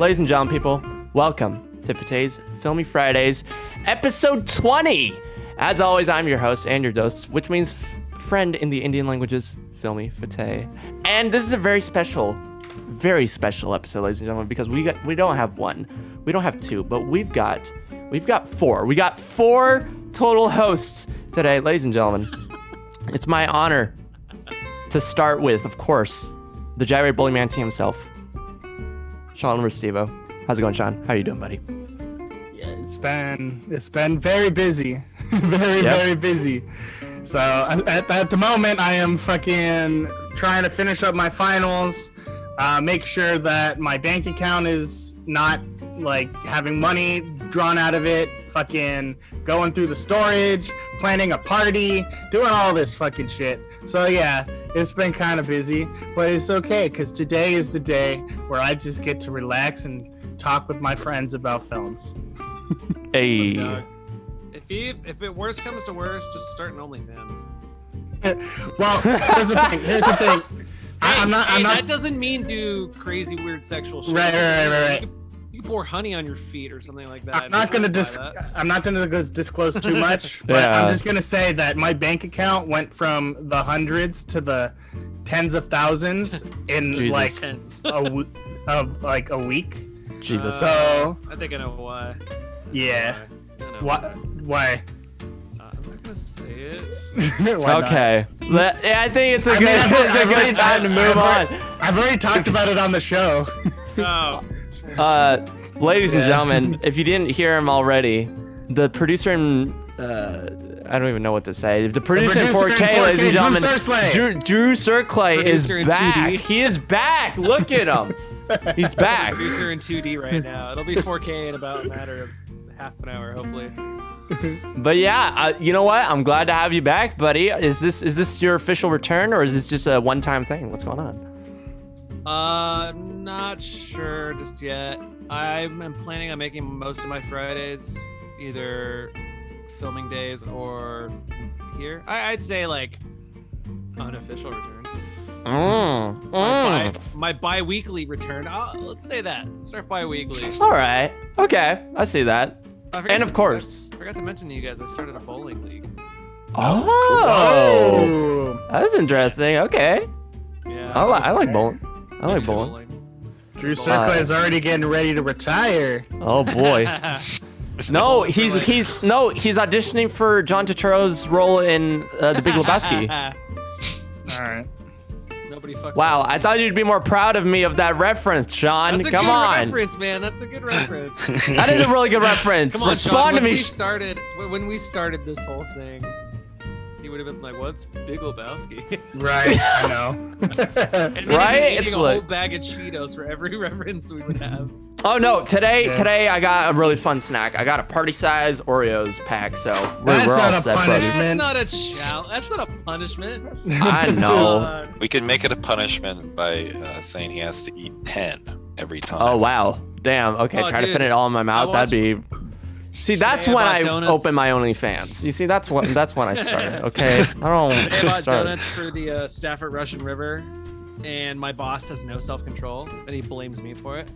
ladies and gentlemen, people, welcome to Fateh's Filmy Fridays, episode 20. As always, I'm your host and your host, which means f- friend in the Indian languages, Filmy Fateh. And this is a very special, very special episode, ladies and gentlemen, because we got we don't have one, we don't have two, but we've got we've got four. We got four total hosts today, ladies and gentlemen. It's my honor to start with, of course, the Gyrate Bully Man T himself, Sean Restivo. How's it going, Sean? How are you doing, buddy? Yeah, it's been it's been very busy, very Yep. very busy. So at, at the moment, I am fucking trying to finish up my finals, uh, make sure that my bank account is not like having money drawn out of it, fucking going through the storage, planning a party, doing all this fucking shit. So yeah, it's been kind of busy, but it's okay because today is the day where I just get to relax and talk with my friends about films. Hey. Oh Dog. If he, if it worst comes to worst, just start an OnlyFans. well, here's the thing. Here's the thing. I, Hey, I'm not. hey, I'm not. That doesn't mean do crazy weird sexual shit. Right, right, right, right, right. You can, you can pour honey on your feet or something like that. I'm not gonna dis- dis- I'm not gonna disclose too much, but Yeah. I'm just gonna say that my bank account went from the hundreds to the tens of thousands in Jesus. like Tense. a w- of like a week. Jesus. So I think I know why. yeah, I why? Why? Uh, I'm not gonna say it. Okay. Let- yeah, I think it's a I good, mean, I've it's already- a I've good already- time to move I've on. already- I've already talked about it on the show. Oh, Uh, ladies and gentlemen, if you didn't hear him already, the producer in uh, I don't even know what to say. The producer, in producer in 4K, ladies 4K, and gentlemen, Drew Sursley. Drew, Drew Surclay is Producer in back. 2D. He is back. Look at him. He's back. producer in 2D right now. It'll be 4K in about a matter of half an hour, hopefully. But yeah, uh, you know what? I'm glad to have you back, buddy. Is this is this your official return or is this just a one-time thing? What's going on? Uh, I'm not sure just yet. I'm, I'm planning on making most of my Fridays either filming days or here. I, I'd say like unofficial return. Mm, My, mm. bi- my bi-weekly return. Uh, let's say that. Start bi-weekly. All right. Okay. I see that. I And of course. I forgot to mention to you guys, I started a bowling league. Oh, Oh, that's interesting. Okay. Yeah. I, li- I like bowling. I like into bowling. Drew Circle is already getting ready to retire. Oh boy. No, he's he's no, he's auditioning for John Turturro's role in uh, The Big Lebowski. All right. Nobody fucks. Wow, I thought you'd be more proud of me of that reference, Sean. That's a Come good on. reference, man. That's a good reference. That is a really good reference. Come on, Respond Sean. to when me. We started when when we started this whole thing. He would have been like, "What's Big Lebowski?" Right. I know. and Right? He'd It's eating a like- whole bag of Cheetos for every reference we would have. Oh no, today Yeah. today I got a really fun snack. I got a party size Oreos pack, so we're, That's we're not all a set, buddy. punishment. That's not a chal- That's not a punishment. I know. Uh, We can make it a punishment by uh, saying he has to eat 10 every time. Oh wow. Damn. Okay, Oh, try to fit it all in my mouth. I That'd be. See, that's when I donuts. open my OnlyFans. You see, that's what that's when I started. Okay, I don't. Today I bought start- donuts for the uh, staff at Russian River, and my boss has no self-control, and he blames me for it.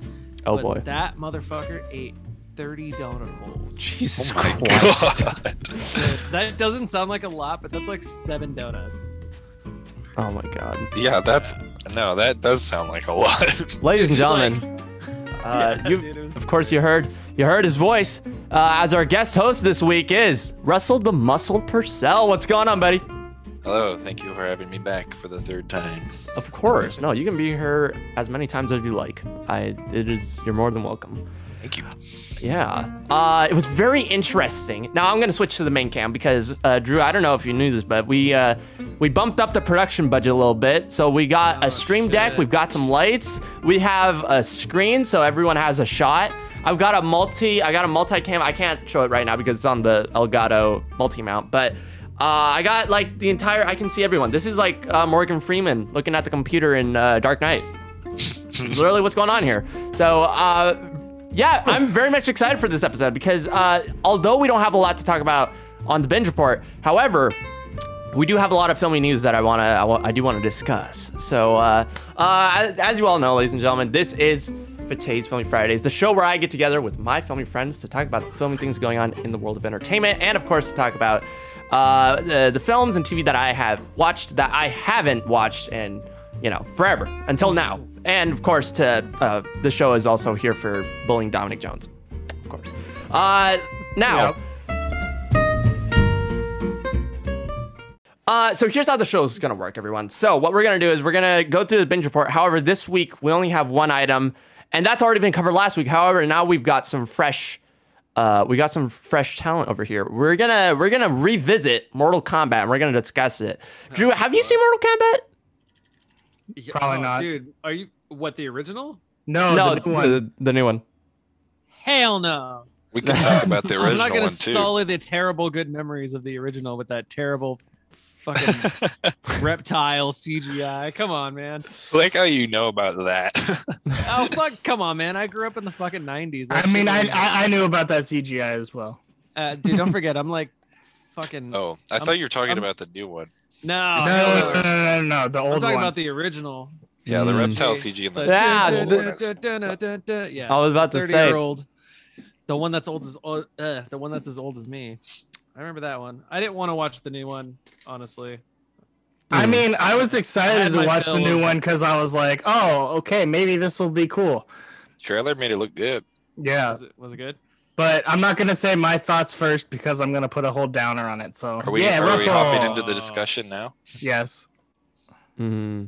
Oh But boy. that motherfucker ate 30 donut holes. Jesus Oh Christ. god. That doesn't sound like a lot, but that's like seven donuts. Oh my God. yeah, that's no, that does sound like a lot. Ladies and It's like- gentlemen, uh, Yeah, you, dude, was- of course you heard you heard his voice. Uh, as our guest host this week is Russell the Muscle Purcell. What's going on, buddy? Hello, thank you for having me back for the third time. Of course. No, you can be here as many times as you like. I it is you're more than welcome. Thank you. Yeah. Uh, it was very interesting. Now I'm gonna switch to the main cam because uh, Drew, I don't know if you knew this, but we uh, we bumped up the production budget a little bit. So we got Oh, a stream deck, we've got some lights, we have a screen so everyone has a shot. I've got a multi, I got a multi-cam. I can't show it right now because it's on the Elgato multi-mount, but uh, I got like the entire. I can see everyone. This is like uh, Morgan Freeman looking at the computer in uh, Dark Knight. Literally, what's going on here? So, uh, yeah, I'm very much excited for this episode because uh, although we don't have a lot to talk about on the binge report, however, we do have a lot of filming news that I wanna, I, do want to discuss. So, uh, uh, as you all know, ladies and gentlemen, this is Fateh's Filming Fridays, the show where I get together with my filming friends to talk about the filming things going on in the world of entertainment, and of course to talk about uh, the, the films and TV that I have watched that I haven't watched in, you know, forever until now. And of course, to uh, the show is also here for bullying Dominic Jones, of course. Uh, now. Yep. Uh, so here's how the show is gonna work, everyone. So what we're gonna do is we're gonna go through the binge report. However, this week we only have one item, and that's already been covered last week. However, now we've got some fresh, uh, we got some fresh talent over here. We're gonna we're gonna revisit Mortal Kombat. and We're gonna discuss it. Drew, have you seen Mortal Kombat? Yeah, Probably oh, not. Dude, are you what the original? No, no, the new one. the, the new one. Hell no. We can talk about the original I'm not gonna one too. sully the terrible good memories of the original with that terrible fucking reptile CGI. Come on, man. like how you know about that. Oh fuck, come on, man. I grew up in the fucking 90s. I That mean, I, I I knew about that CGI as well. uh, dude, don't forget, I'm like fucking oh, I I'm- thought you were talking I'm- about the new one. No. No, no, no, no, no, no, the I'm talking one. about the original. Yeah, the Mm. reptile CG in The the Yeah, old is- yeah. I was about to say. old. The one that's old as old, uh, the one that's as old as me. I remember that one. I didn't want to watch the new one, honestly. I mean, I was excited had to watch the new one because I was like, oh, okay, maybe this will be cool. Trailer made it look good. Yeah, Was it was it good? But I'm not gonna say my thoughts first because I'm gonna put a whole downer on it. So Are we, yeah, are we hopping into the discussion now? yes. hmm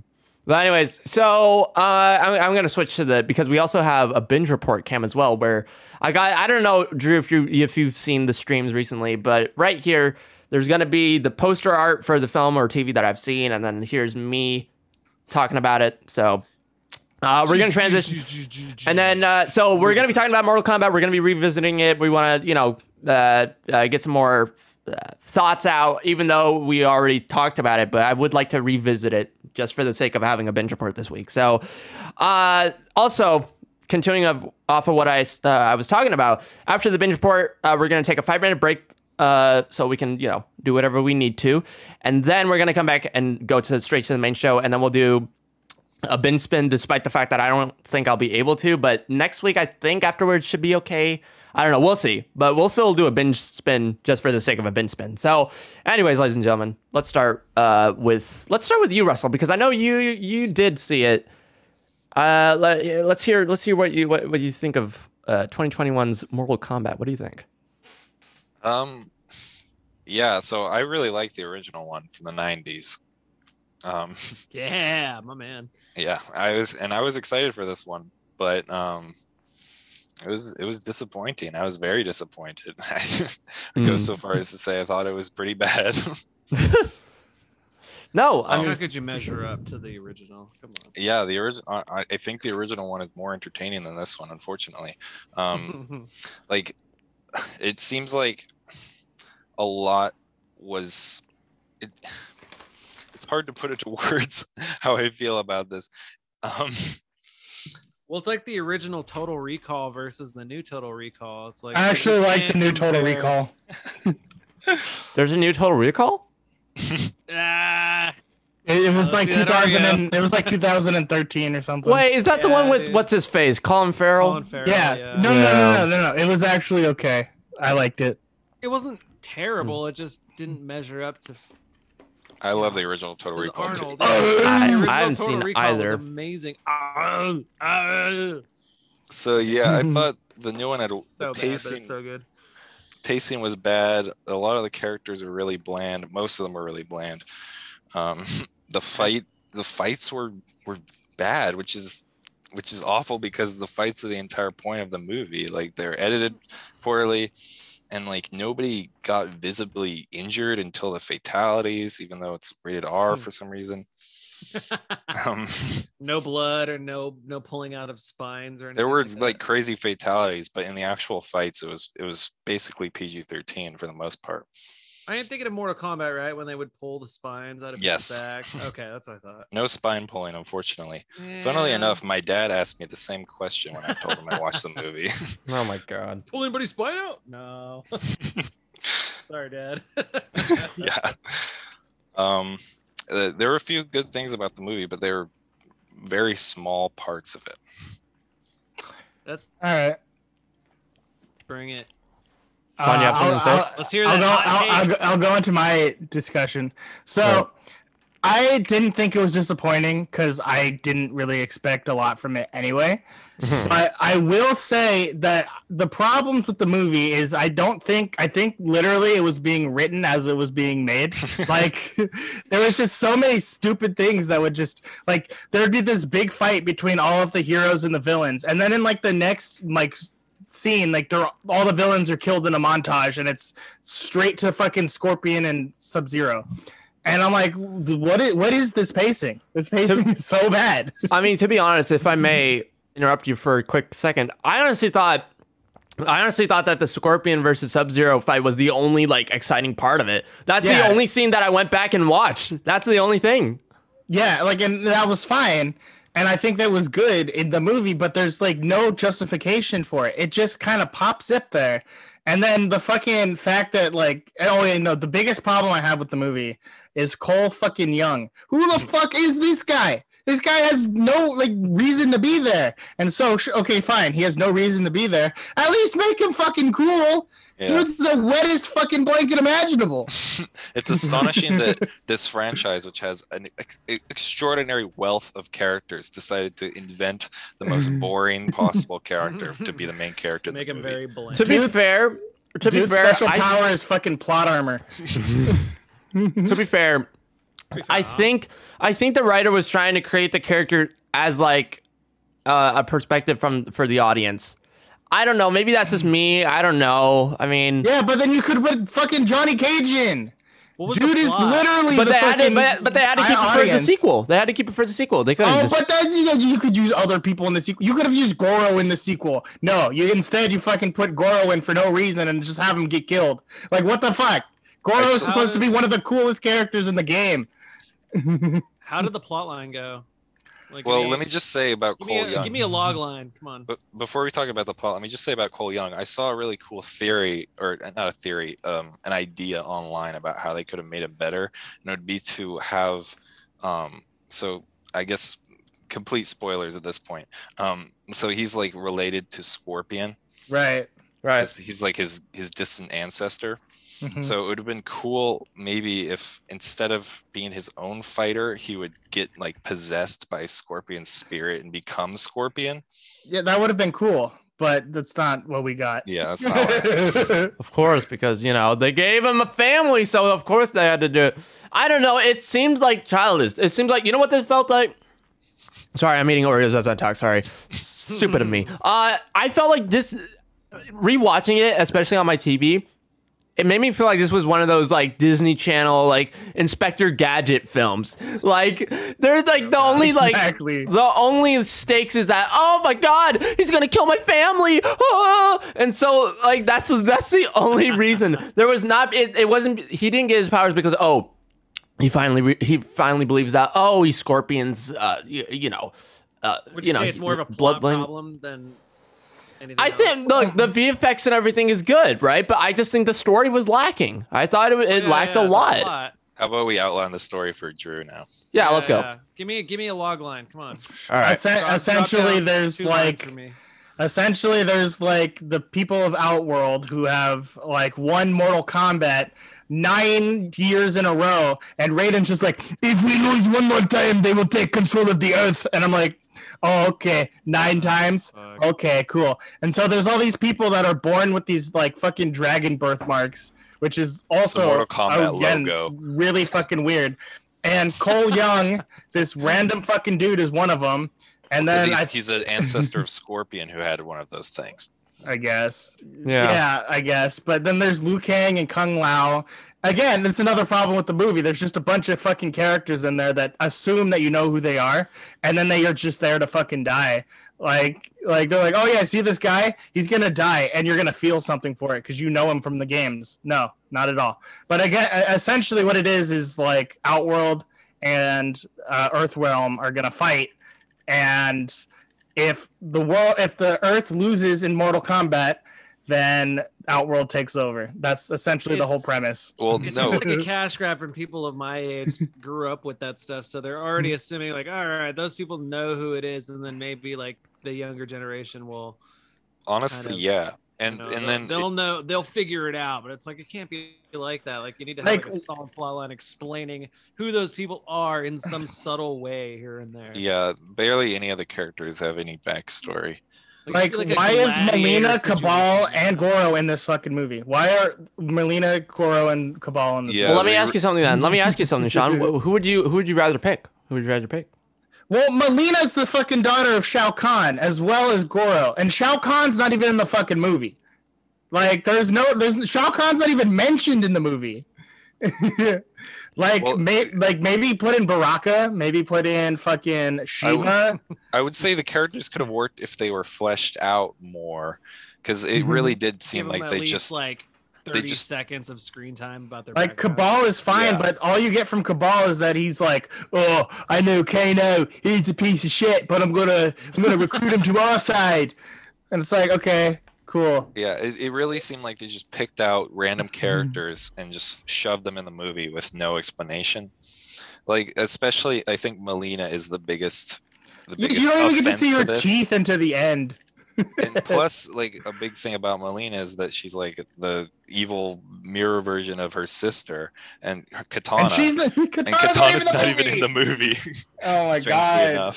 But anyways, so uh, I'm, I'm gonna switch to the because we also have a binge report cam as well, where I got I don't know Drew if you if you've seen the streams recently, but right here there's gonna be the poster art for the film or TV that I've seen, and then here's me talking about it. So uh, we're gonna transition, and then uh, so we're gonna be talking about Mortal Kombat. We're gonna be revisiting it. We want to you know uh, uh, get some more uh, thoughts out, even though we already talked about it. But I would like to revisit it just for the sake of having a binge report this week. So, uh, also continuing of, off of what I I was talking about after the binge report, we're gonna take a five minute break. Uh, so we can, you know, do whatever we need to, and then we're gonna come back and go to straight to the main show, and then we'll do a bin spin despite the fact that I don't think I'll be able to. But next week, I think afterwards should be okay. I don't know. We'll see. But we'll still do a binge spin just for the sake of a bin spin. So, anyways, ladies and gentlemen, let's start uh, with let's start with you, Russell, because I know you you did see it. Uh, let, let's hear let's hear what you what, what you think of uh, 2021's Mortal Kombat. What do you think? Um, yeah, so I really like the original one from the '90s. Um, Yeah, my man. yeah, I was, and I was excited for this one, but um, it was it was disappointing. I was very disappointed. I go Mm. so far as to say I thought it was pretty bad. No, I mean, How could you measure up to the original? Come on. yeah, the original. I, I think the original one is more entertaining than this one, unfortunately. Um, like it seems like a lot was it, it's hard to put into words how i feel about this um well, it's like the original Total Recall versus the new Total Recall. It's like I actually like the can't new Total compare- Recall. there's a new Total Recall. Ah, It, it was Uh, like see 2000 and, it was like 2013 or something. Wait, is that the one with dude. what's his face? Colin Farrell. Colin Farrell, yeah. yeah. No, no, no, no, no, no. It was actually okay. I liked it. It wasn't terrible. It just didn't measure up to i love the original total recall. Arnold. I- original I haven't Total seen Recall was either. amazing. Ah, ah. so yeah i thought the new one had So the bad, but pacing it's so good. pacing was bad a lot of the characters were really bland most of them were really bland um the fight the fights were were bad which is which is awful because the fights are the entire point of the movie like they're edited poorly and like nobody got visibly injured until the fatalities even though it's rated r Hmm. for some reason um, no blood or no no pulling out of spines or anything. there were like, like crazy fatalities but in the actual fights it was it was basically pg-13 for the most part I am thinking of Mortal Kombat, right? When they would pull the spines out of Yes. people's backs. Okay, that's what I thought. no spine pulling unfortunately Funnily enough, my dad asked me the same question when I told him I watched the movie. Oh my god. pull anybody's spine out? No. Sorry, Dad. yeah. Um, uh, there were a few good things about the movie, but they were very small parts of it. Let's All right. bring it. Quan, you have uh, something I'll- to say? I'll- Let's hear I'll that go, I'll, I'll, go- I'll go into my discussion. So, Right. I didn't think it was disappointing because I didn't really expect a lot from it anyway. Mm-hmm. but I will say that the problems with the movie is I don't think I think literally it was being written as it was being made. like there was just so many stupid things that would just like there'd be this big fight between all of the heroes and the villains, and then in like the next like scene, like they're all the villains are killed in a montage, and it's straight to fucking Scorpion and Sub Zero. And I'm like, what is what is this pacing? This pacing is so bad. I mean, to be honest, if I may interrupt you for a quick second, I honestly thought. I honestly thought that the Scorpion versus Sub Zero fight was the only like exciting part of it. That's Yeah. the only scene that I went back and watched. That's the only thing. Yeah, like and that was fine. And I think that was good in the movie, but there's like no justification for it. It just kind of pops up there. And then the fucking fact that like oh yeah, no, the biggest problem I have with the movie is Cole fucking Young. Who the fuck is this guy? This guy has no like reason to be there. And so okay, fine, he has no reason to be there. At least make him fucking cool. Yeah. Dude's the wettest fucking blanket imaginable. It's astonishing that this franchise, which has an ex- extraordinary wealth of characters, decided to invent the most boring possible character to be the main character. in Make him movie. very bland. To be Dude's- fair, to be fair, special I, power is fucking plot armor. to be fair, I think I think the writer was trying to create the character as like uh, a perspective from for the audience. I don't know. Maybe that's just me. I don't know. I mean, Yeah, but then you could put fucking Johnny Cage in. Dude is literally but the they had to, fucking but, but they had to keep it for the sequel. They had to keep it for the sequel. They couldn't Oh, just. but then you, you could use other people in the sequel. You could have used Goro in the sequel. No, you instead you fucking put Goro in for no reason and just have him get killed. Like what the fuck? Goro is supposed to be one of the coolest characters in the game. How did the plot line go? Like, Well, give let me just say about give Cole me, a, Young. give me a log line. Come on. But before we talk about the plot, let me just say about Cole Young. I saw a really cool theory, or not a theory, um, an idea online about how they could have made it better, and it would be to have, um, so I guess complete spoilers at this point. Um, so he's like related to Scorpion. Right. right. He's, he's like his his distant ancestor. Mhm. So it would have been cool maybe if instead of being his own fighter, he would get like possessed by Scorpion's spirit and become Scorpion. Yeah, that would have been cool, but that's not what we got. Yeah, that's not what. Of course, because you know they gave him a family, so of course they had to do it. I don't know. It seems like childish. It seems like you know what this felt like. Sorry, I'm eating Oreos as I talk. Sorry, stupid of me. Uh, I felt like this rewatching it, especially on my TV. It made me feel like this was one of those like Disney Channel like Inspector Gadget films. Like they're like the only like Exactly. the only stakes is that oh my god he's gonna kill my family ah! and so like that's that's the only reason there was not it, it wasn't he didn't get his powers because oh he finally re- he finally believes that oh he's scorpions uh you, you know uh Would you you know it's more of a bloodline problem than anything I else? think look the VFX and everything is good right but I just think the story was lacking I thought it, it Yeah, lacked yeah, a the lot. How about we outline the story for Drew now? yeah, let's go yeah. Give me give me a log line. Come on. all right Essen- Drop- drop essentially, down there's like essentially there's like the people of Outworld who have like won Mortal Kombat nine years in a row, and Raiden's just like, if we lose one more time, they will take control of the Earth, and I'm like. Oh, okay. Nine ah, times. Fuck. Okay, cool. And so there's all these people that are born with these like fucking dragon birthmarks, which is also again, logo. really fucking weird. And Cole Young, this random fucking dude, is one of them. And then he's, I, he's an ancestor of Scorpion who had one of those things. I guess. yeah. Yeah. I guess. But then there's Liu Kang and Kung Lao. Again, it's another problem with the movie. There's just a bunch of fucking characters in there that assume that you know who they are, and then they are just there to fucking die. Like, like they're like, oh yeah, see this guy? He's gonna die, and you're gonna feel something for it because you know him from the games. No, not at all. But again, essentially, what it is is like Outworld and uh, Earthrealm are gonna fight, and if the world, if the Earth loses in Mortal Kombat, then Outworld takes over. That's essentially the whole premise. Well, It no, like a cash grab from people of my age grew up with that stuff, so they're already assuming like, all right, those people know who it is, and then maybe like the younger generation will honestly, of, yeah. And You know, and they'll- then they'll know they'll figure it out, but it's like it can't be like that. Like you need to have Like- like, a solid plot line explaining who those people are in some subtle way here and there. yeah, barely any of the characters have any backstory. Like, it'd why is gladiator Mileena, Cabal, and Goro in this fucking movie? Why are Mileena, Goro, and Cabal in this? Yeah, well, let me ask you something then. Let me ask you something, Sean. Who would you who would you rather pick? Who would you rather pick? Well, Mileena's the fucking daughter of Shao Kahn as well as Goro, and Shao Kahn's not even in the fucking movie. Like, there's no, there's Shao Kahn's not even mentioned in the movie. like, Well- may, like maybe put in Baraka, maybe put in fucking Sheeva. I would say the characters could have worked if they were fleshed out more, because it Mhm. really did seem like they just like they just- seconds of screen time about their Like background. Cabal is fine, Yeah. but all you get from Cabal is that he's like, "Oh, I know Kano, he's a piece of shit, but I'm gonna, I'm gonna recruit him to our side." And it's like, okay, cool. yeah, it, it really seemed like they just picked out random Mm-hmm. characters and just shoved them in the movie with no explanation. Like especially, I think Mileena is the biggest. The You, biggest you don't even get to see her this. teeth into the end. and plus like a big thing about Mileena is that she's like the evil mirror version of her sister and her katana and she's not, and Katana's katana's not, not even even in the movie Oh my god!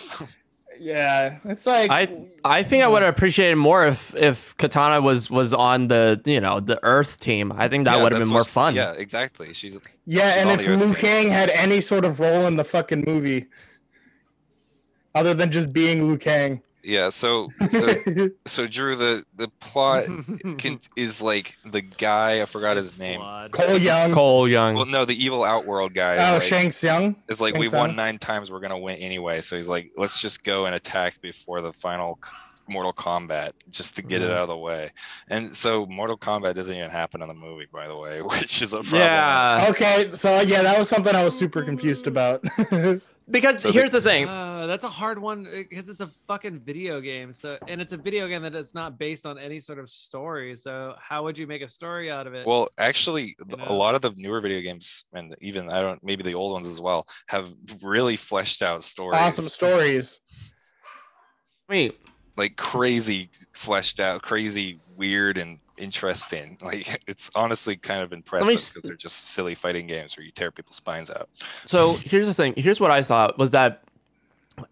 Enough. Yeah, it's like I I think I would have appreciated more if if Katana was was on the you know the Earth team. I think that Yeah, would have been more what- fun. yeah exactly she's yeah, and if the Earth Liu. Kang had any sort of role in the fucking movie, other than just being Liu Kang. Yeah so so so drew the the plot can, is like the guy i forgot his name Blood. Cole Young. Cole Young. well no the evil outworld guy oh, like, Shang Tsung. is like Shang we Tsung. won nine times we're gonna win anyway so he's like let's just go and attack before the final mortal kombat just to get it Mhm. out of the way and so mortal kombat doesn't even happen in the movie by the way which is a problem yeah, Okay, so yeah, that was something I was super confused about. Because So the- here's the thing. Uh, that's a hard one because it's a fucking video game. So, and it's a video game that is not based on any sort of story. So, how would you make a story out of it? well actually th- know? a lot of the newer video games and even i don't maybe the old ones as well have really fleshed out stories awesome stories. Wait, like crazy fleshed out crazy weird and interesting like it's honestly kind of impressive s- because they're just silly fighting games where you tear people's spines out so here's the thing. Here's what I thought was that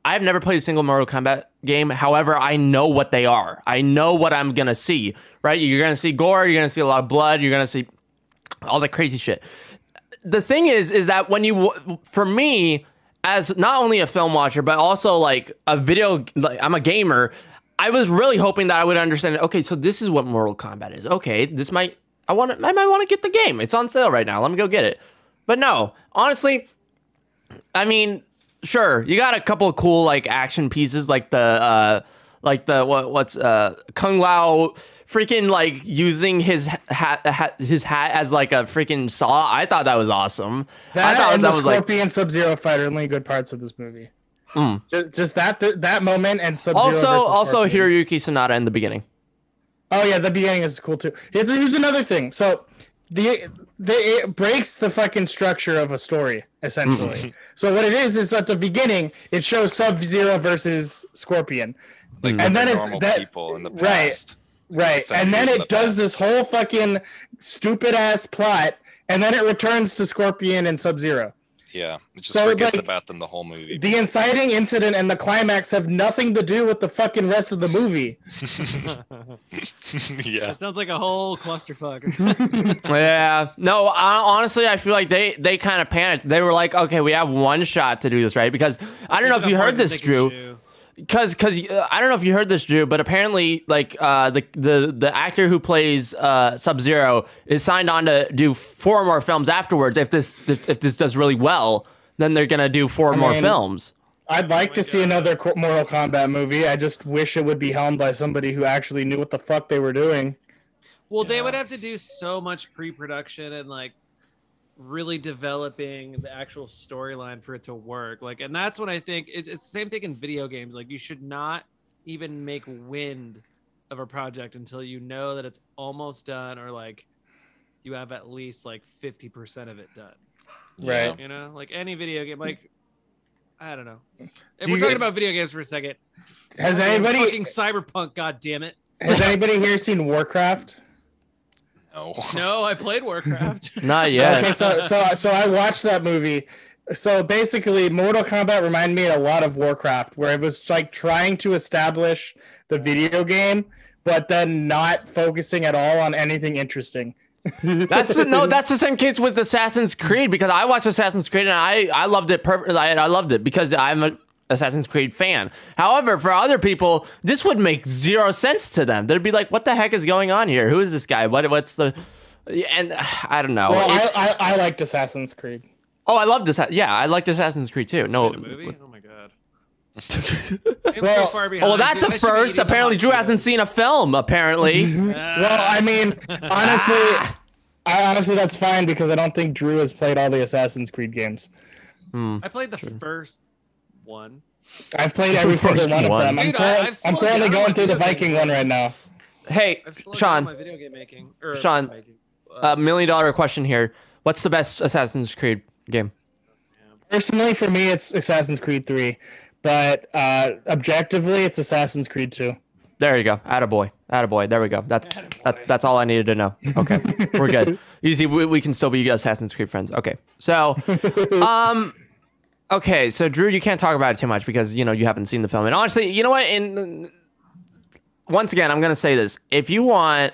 I've never played a single Mortal Kombat game. However, I know what they are. I know what I'm gonna see. Right? You're gonna see gore. You're gonna see a lot of blood. You're gonna see all that crazy shit. The thing is, is that when you, for me, as not only a film watcher but also like a video, like I'm a gamer. I was really hoping that I would understand. Okay, so this is what Mortal Kombat is. Okay, this might I want I might want to get the game. It's on sale right now. Let me go get it. But no, honestly, I mean, sure, you got a couple of cool like action pieces, like the uh, like the what what's uh Kung Lao freaking like using his hat, hat his hat as like a freaking saw. I thought that was awesome. I That thought and that the was like Scorpion Sub Zero fight are only good parts of this movie. Mm. Just, just that that moment and Sub Zero. also also Hiroyuki Sanada in the beginning. Oh yeah, the beginning is cool too. Here's, here's another thing. So the the it breaks the fucking structure of a story essentially. so what it is is at the beginning it shows Sub Zero versus Scorpion, like And then it's normal that- people in the right. past right? Six, seven And then it the does past. this whole fucking stupid ass plot, and then it returns to Scorpion and Sub Zero. Yeah it just So, forgets like, about them the whole movie The inciting incident and the climax have nothing to do with the fucking rest of the movie. yeah That sounds like a whole clusterfuck. Yeah. No, I, honestly, I feel like they they kind of panicked. They were like, okay, we have one shot to do this, right? Because I don't know if you heard this, Drew. Because because uh, I don't know if you heard this, Drew, but apparently, like uh, the the the actor who plays uh, Sub Zero is signed on to do four more films afterwards. If this if, if this does really well, then they're gonna do four more mean, films. I'd like to see another Mortal Kombat movie. I just wish it would be helmed by somebody who actually knew what the fuck they were doing. Well, they would have to do so much pre-production and like really developing the actual storyline for it to work. Like, and that's when I think it's, it's the same thing in video games. Like, you should not even make wind of a project until you know that it's almost done or like you have at least like 50% of it done. Right. You know, like any video game, like I don't know. If Do we're talking guys- about video games for a second, Has anybody fucking cyberpunk? God damn it! Has anybody here seen Warcraft? No. no, I played Warcraft. Not yet. Okay, so so so I watched that movie. So basically, Mortal Kombat reminded me a lot of Warcraft, where it was like trying to establish the video game, but then not focusing at all on anything interesting. That's the, no. That's the same case with Assassin's Creed because I watched Assassin's Creed and I I loved it. Per- I, I loved it because I'm a Assassin's Creed fan. However, for other people, this would make zero sense to them. They'd be like, "What the heck is going on here? Who is this guy? What what's the?" And I don't know. Well, I, I I liked Assassin's Creed. oh, I love this. Yeah, I liked Assassin's Creed too. No. Movie? Oh my god. Well- so oh, Well, that's dude. a I should be first. Apparently, Drew Cheetos. hasn't seen a film. Apparently. Well, I mean, honestly, ah. I honestly that's fine because I don't think Drew has played all the Assassin's Creed games. Hmm. I played the first one. I've played every single First one of one. them. I'm, Dude, I- curr- I've I'm currently going through the Viking games. one right now. hey, I've slowed down my Sean. video game making. Or Sean, making. A million dollar question here. What's the best Assassin's Creed game? Personally, for me, it's Assassin's Creed 3, but uh, objectively, it's Assassin's Creed 2. There you go. Attaboy. Attaboy. There we go. That's that's that's all I needed to know. Okay. We're good. Easy. We, we can still be Assassin's Creed friends. Okay. So um okay, so Drew, you can't talk about it too much because you know you haven't seen the film. And honestly, you know what? In uh, once again, I'm gonna say this. If you want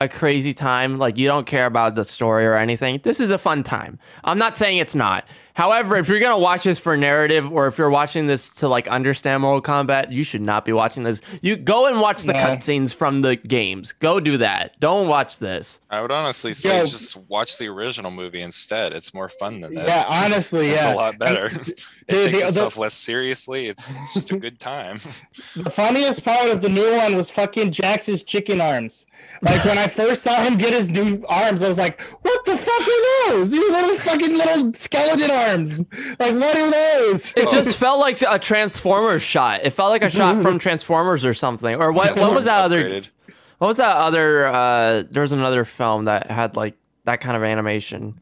a crazy time, like you don't care about the story or anything, this is a fun time. I'm not saying it's not. However, if you're gonna watch this for narrative, or if you're watching this to like understand Mortal Kombat, you should not be watching this. You go and watch the No. cutscenes from the games. Go do that. Don't watch this. I would honestly say Yo. just watch the original movie instead. It's more fun than this. Yeah, honestly, it's yeah. It's a lot better. And it the- takes the- itself less seriously. It's, it's just a good time. The funniest part of the new one was fucking Jax's chicken arms. Like when I first saw him get his new arms, I was like, "What the fuck are those? These little fucking little skeleton arms! Like what are those?" It just felt like a Transformers shot. It felt like a shot from Transformers or something. Or what? What was that other? upgraded. What was that other? Uh, there was another film that had like that kind of animation.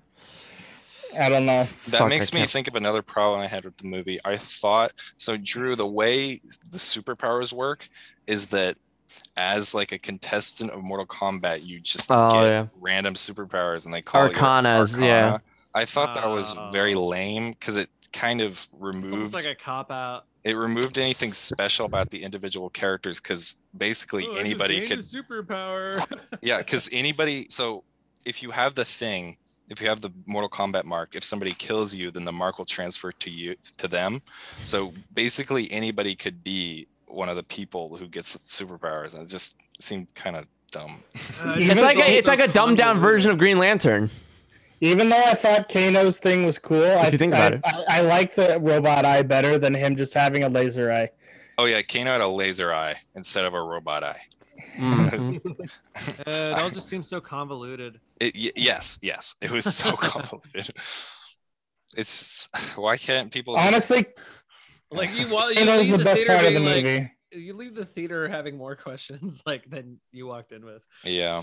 I don't know. That Fuck, makes me think of another problem I had with the movie. I thought so, Drew. The way the superpowers work is that as like a contestant of Mortal Kombat, you just Oh, get yeah. random superpowers, and they call it your Arcanas, yeah. I thought that was very Oh. lame because it kind of removed almost like a cop out. it removed anything special about the individual characters because basically Oh, anybody could a superpower. yeah because anybody so if you have the thing if you have the mortal kombat mark if somebody kills you then the mark will transfer to you to them so basically anybody could be one of the people who gets superpowers and it just seemed kind of dumb Uh, It's like a, it's like a dumbed down version of Green Lantern. Even though I thought Kano's thing was cool, I, you think about I, it. I, I like the robot eye better than him just having a laser eye. oh yeah kano had a laser eye instead of a robot eye Mhm. Uh, it all just seems so convoluted. it, y- yes yes it was so convoluted. it's just, why can't people just- Honestly, Like you, while you Kano's leave the best part of the being like- movie. you leave the theater having more questions like than you walked in with. yeah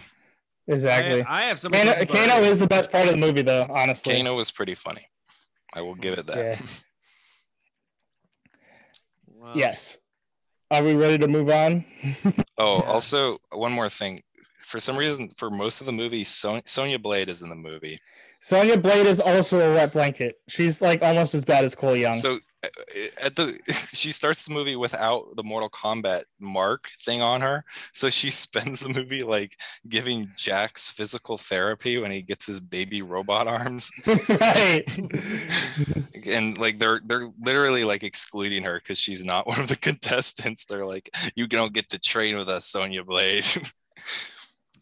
Exactly. I, I have some. Kano, Kano is the best part of the movie, though. Honestly. Kano was pretty funny. I will give it that. Yeah. Wow. Yes. Are we ready to move on? Oh, also one more thing. For some reason, for most of the movie, Son- Sonya Blade is in the movie. Sonya Blade is also a wet blanket. She's like almost as bad as Cole Young. So at the she starts the movie without the Mortal Kombat mark thing on her. So she spends the movie like giving Jax physical therapy when he gets his baby robot arms, right. and like they're they're literally like excluding her because she's not one of the contestants. They're like, you don't get to train with us, Sonya Blade.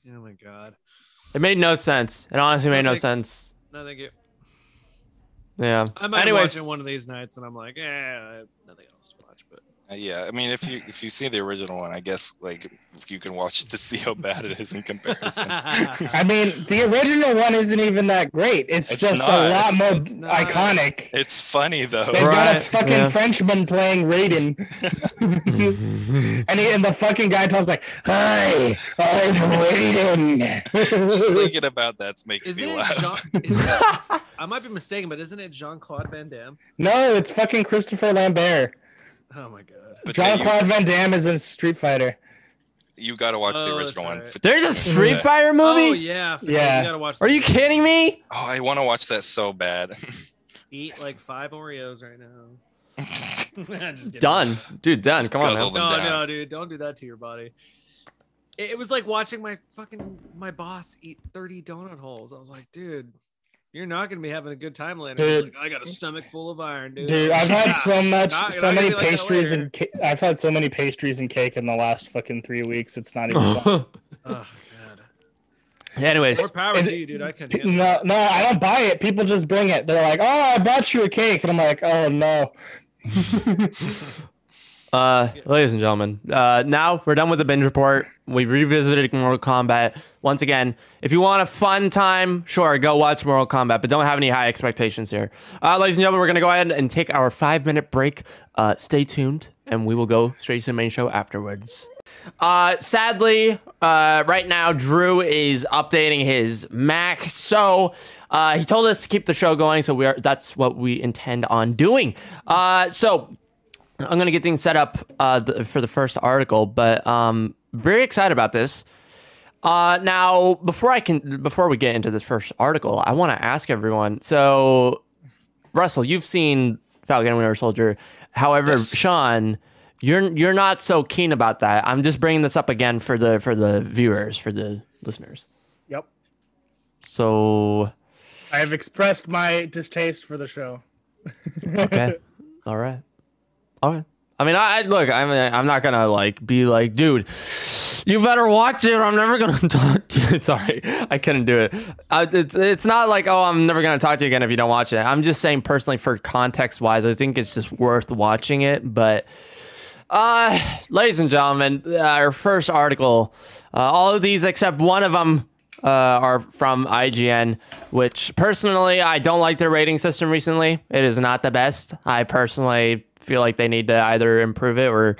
Oh my god. It made no sense. It honestly made no Thanks. sense. No, thank you. Yeah. I might Anyways, watch it one of these nights, and I'm like, eh, nothing else to watch. But Uh, yeah, I mean, if you if you see the original one, I guess like you can watch it to see how bad it is in comparison. I mean, the original one isn't even that great. It's, It's just a not. lot more It's not. iconic. it's funny though. They've got a fucking yeah. Frenchman playing Raiden. and, he, and the fucking guy talks like, Hi, I'm Raiden. Just thinking about that's making isn't me it? laugh. Jean, isn't it I might be mistaken, but isn't it Jean Claude Van Damme? no, it's fucking Christopher Lambert. Oh my god. But Jean Claude Van Damme is in Street Fighter. you got to watch the Oh, that's original one. right. for- There's a Street Yeah. Fighter Oh movie. yeah, Yeah. You gotta watch. Are you movie. kidding me? Oh, I want to watch that so bad. Eat like five Oreos right now. Just kidding. Done, dude. Done. Just Come on, guzzle man. them No, down. no, dude, don't do that to your body. It, it was like watching my fucking my boss eat 30 donut holes. I was like, dude, you're not gonna be having a good time later. Dude. like, I got a stomach full of iron, dude. Dude, I've had so much, Not- so many gonna like pastries and ca- I've had so many pastries and cake in the last fucking three weeks. It's not even. fun. Oh god. Anyways, More power Is to you, dude. I can't handle No, it. no, I don't buy it. People just bring it. They're like, "Oh, I bought you a cake," and I'm like, "Oh no." uh, ladies and gentlemen, uh, now we're done with the binge report. We revisited Mortal Kombat once again. If you want a fun time, sure, go watch Mortal Kombat, but don't have any high expectations here. Uh, ladies and gentlemen, we're gonna go ahead and take our five minute break. Uh, stay tuned, and we will go straight to the main show afterwards. Uh, sadly, uh, right now Drew is updating his Mac, so uh, he told us to keep the show going. So we are that's what we intend on doing. Uh, so I'm gonna get things set up uh, for the first article, but um, very excited about this. Uh, now, before I can, before we get into this first article, I want to ask everyone. So, Russell, you've seen Falcon and Winter Soldier. However, Yes. Sean, you're you're not so keen about that. I'm just bringing this up again for the for the viewers, for the listeners. Yep. So, I have expressed my distaste for the show. okay, all right, all right. I mean, I I- look. I mean, I'm not gonna like be like, dude, you better watch it. Or I'm never gonna talk to you. Sorry, I couldn't do it. Uh, it's it's not like, oh, I'm never gonna talk to you again if you don't watch it. I'm just saying personally, for context wise, I think it's just worth watching it. But, uh, ladies and gentlemen, uh, our first article. Uh, all of these except one of them uh, are from IGN, which personally I don't like their rating system recently. It is not the best. I personally feel like they need to either improve it or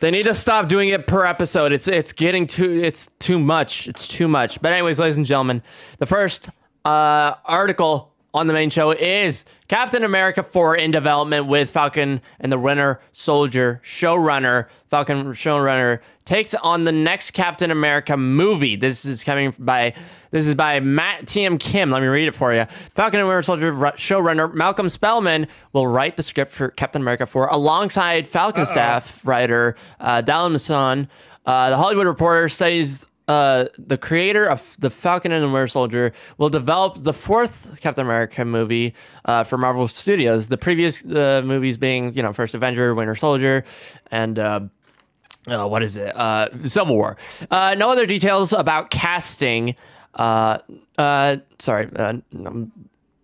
they need to stop doing it per episode. It's it's getting too it's too much. It's too much. But anyways, ladies and gentlemen, the first uh, article on the main show is Captain America 4 in development with Falcon and the Winter Soldier showrunner. Falcon showrunner takes on the next Captain America movie. This is coming by this is by Matt T.M. Kim. Let me read it for you. Falcon and Winter Soldier ru- showrunner Malcolm Spellman will write the script for Captain America 4 alongside Falcon staff writer uh, Dalan Musson. Uh, the Hollywood Reporter says uh, the creator of the Falcon and the Winter Soldier will develop the fourth Captain America movie uh, for Marvel Studios. The previous uh, movies being, you know, First Avenger, Winter Soldier, and uh, uh, what is it? Uh, Civil War. Uh, no other details about casting. Sorry,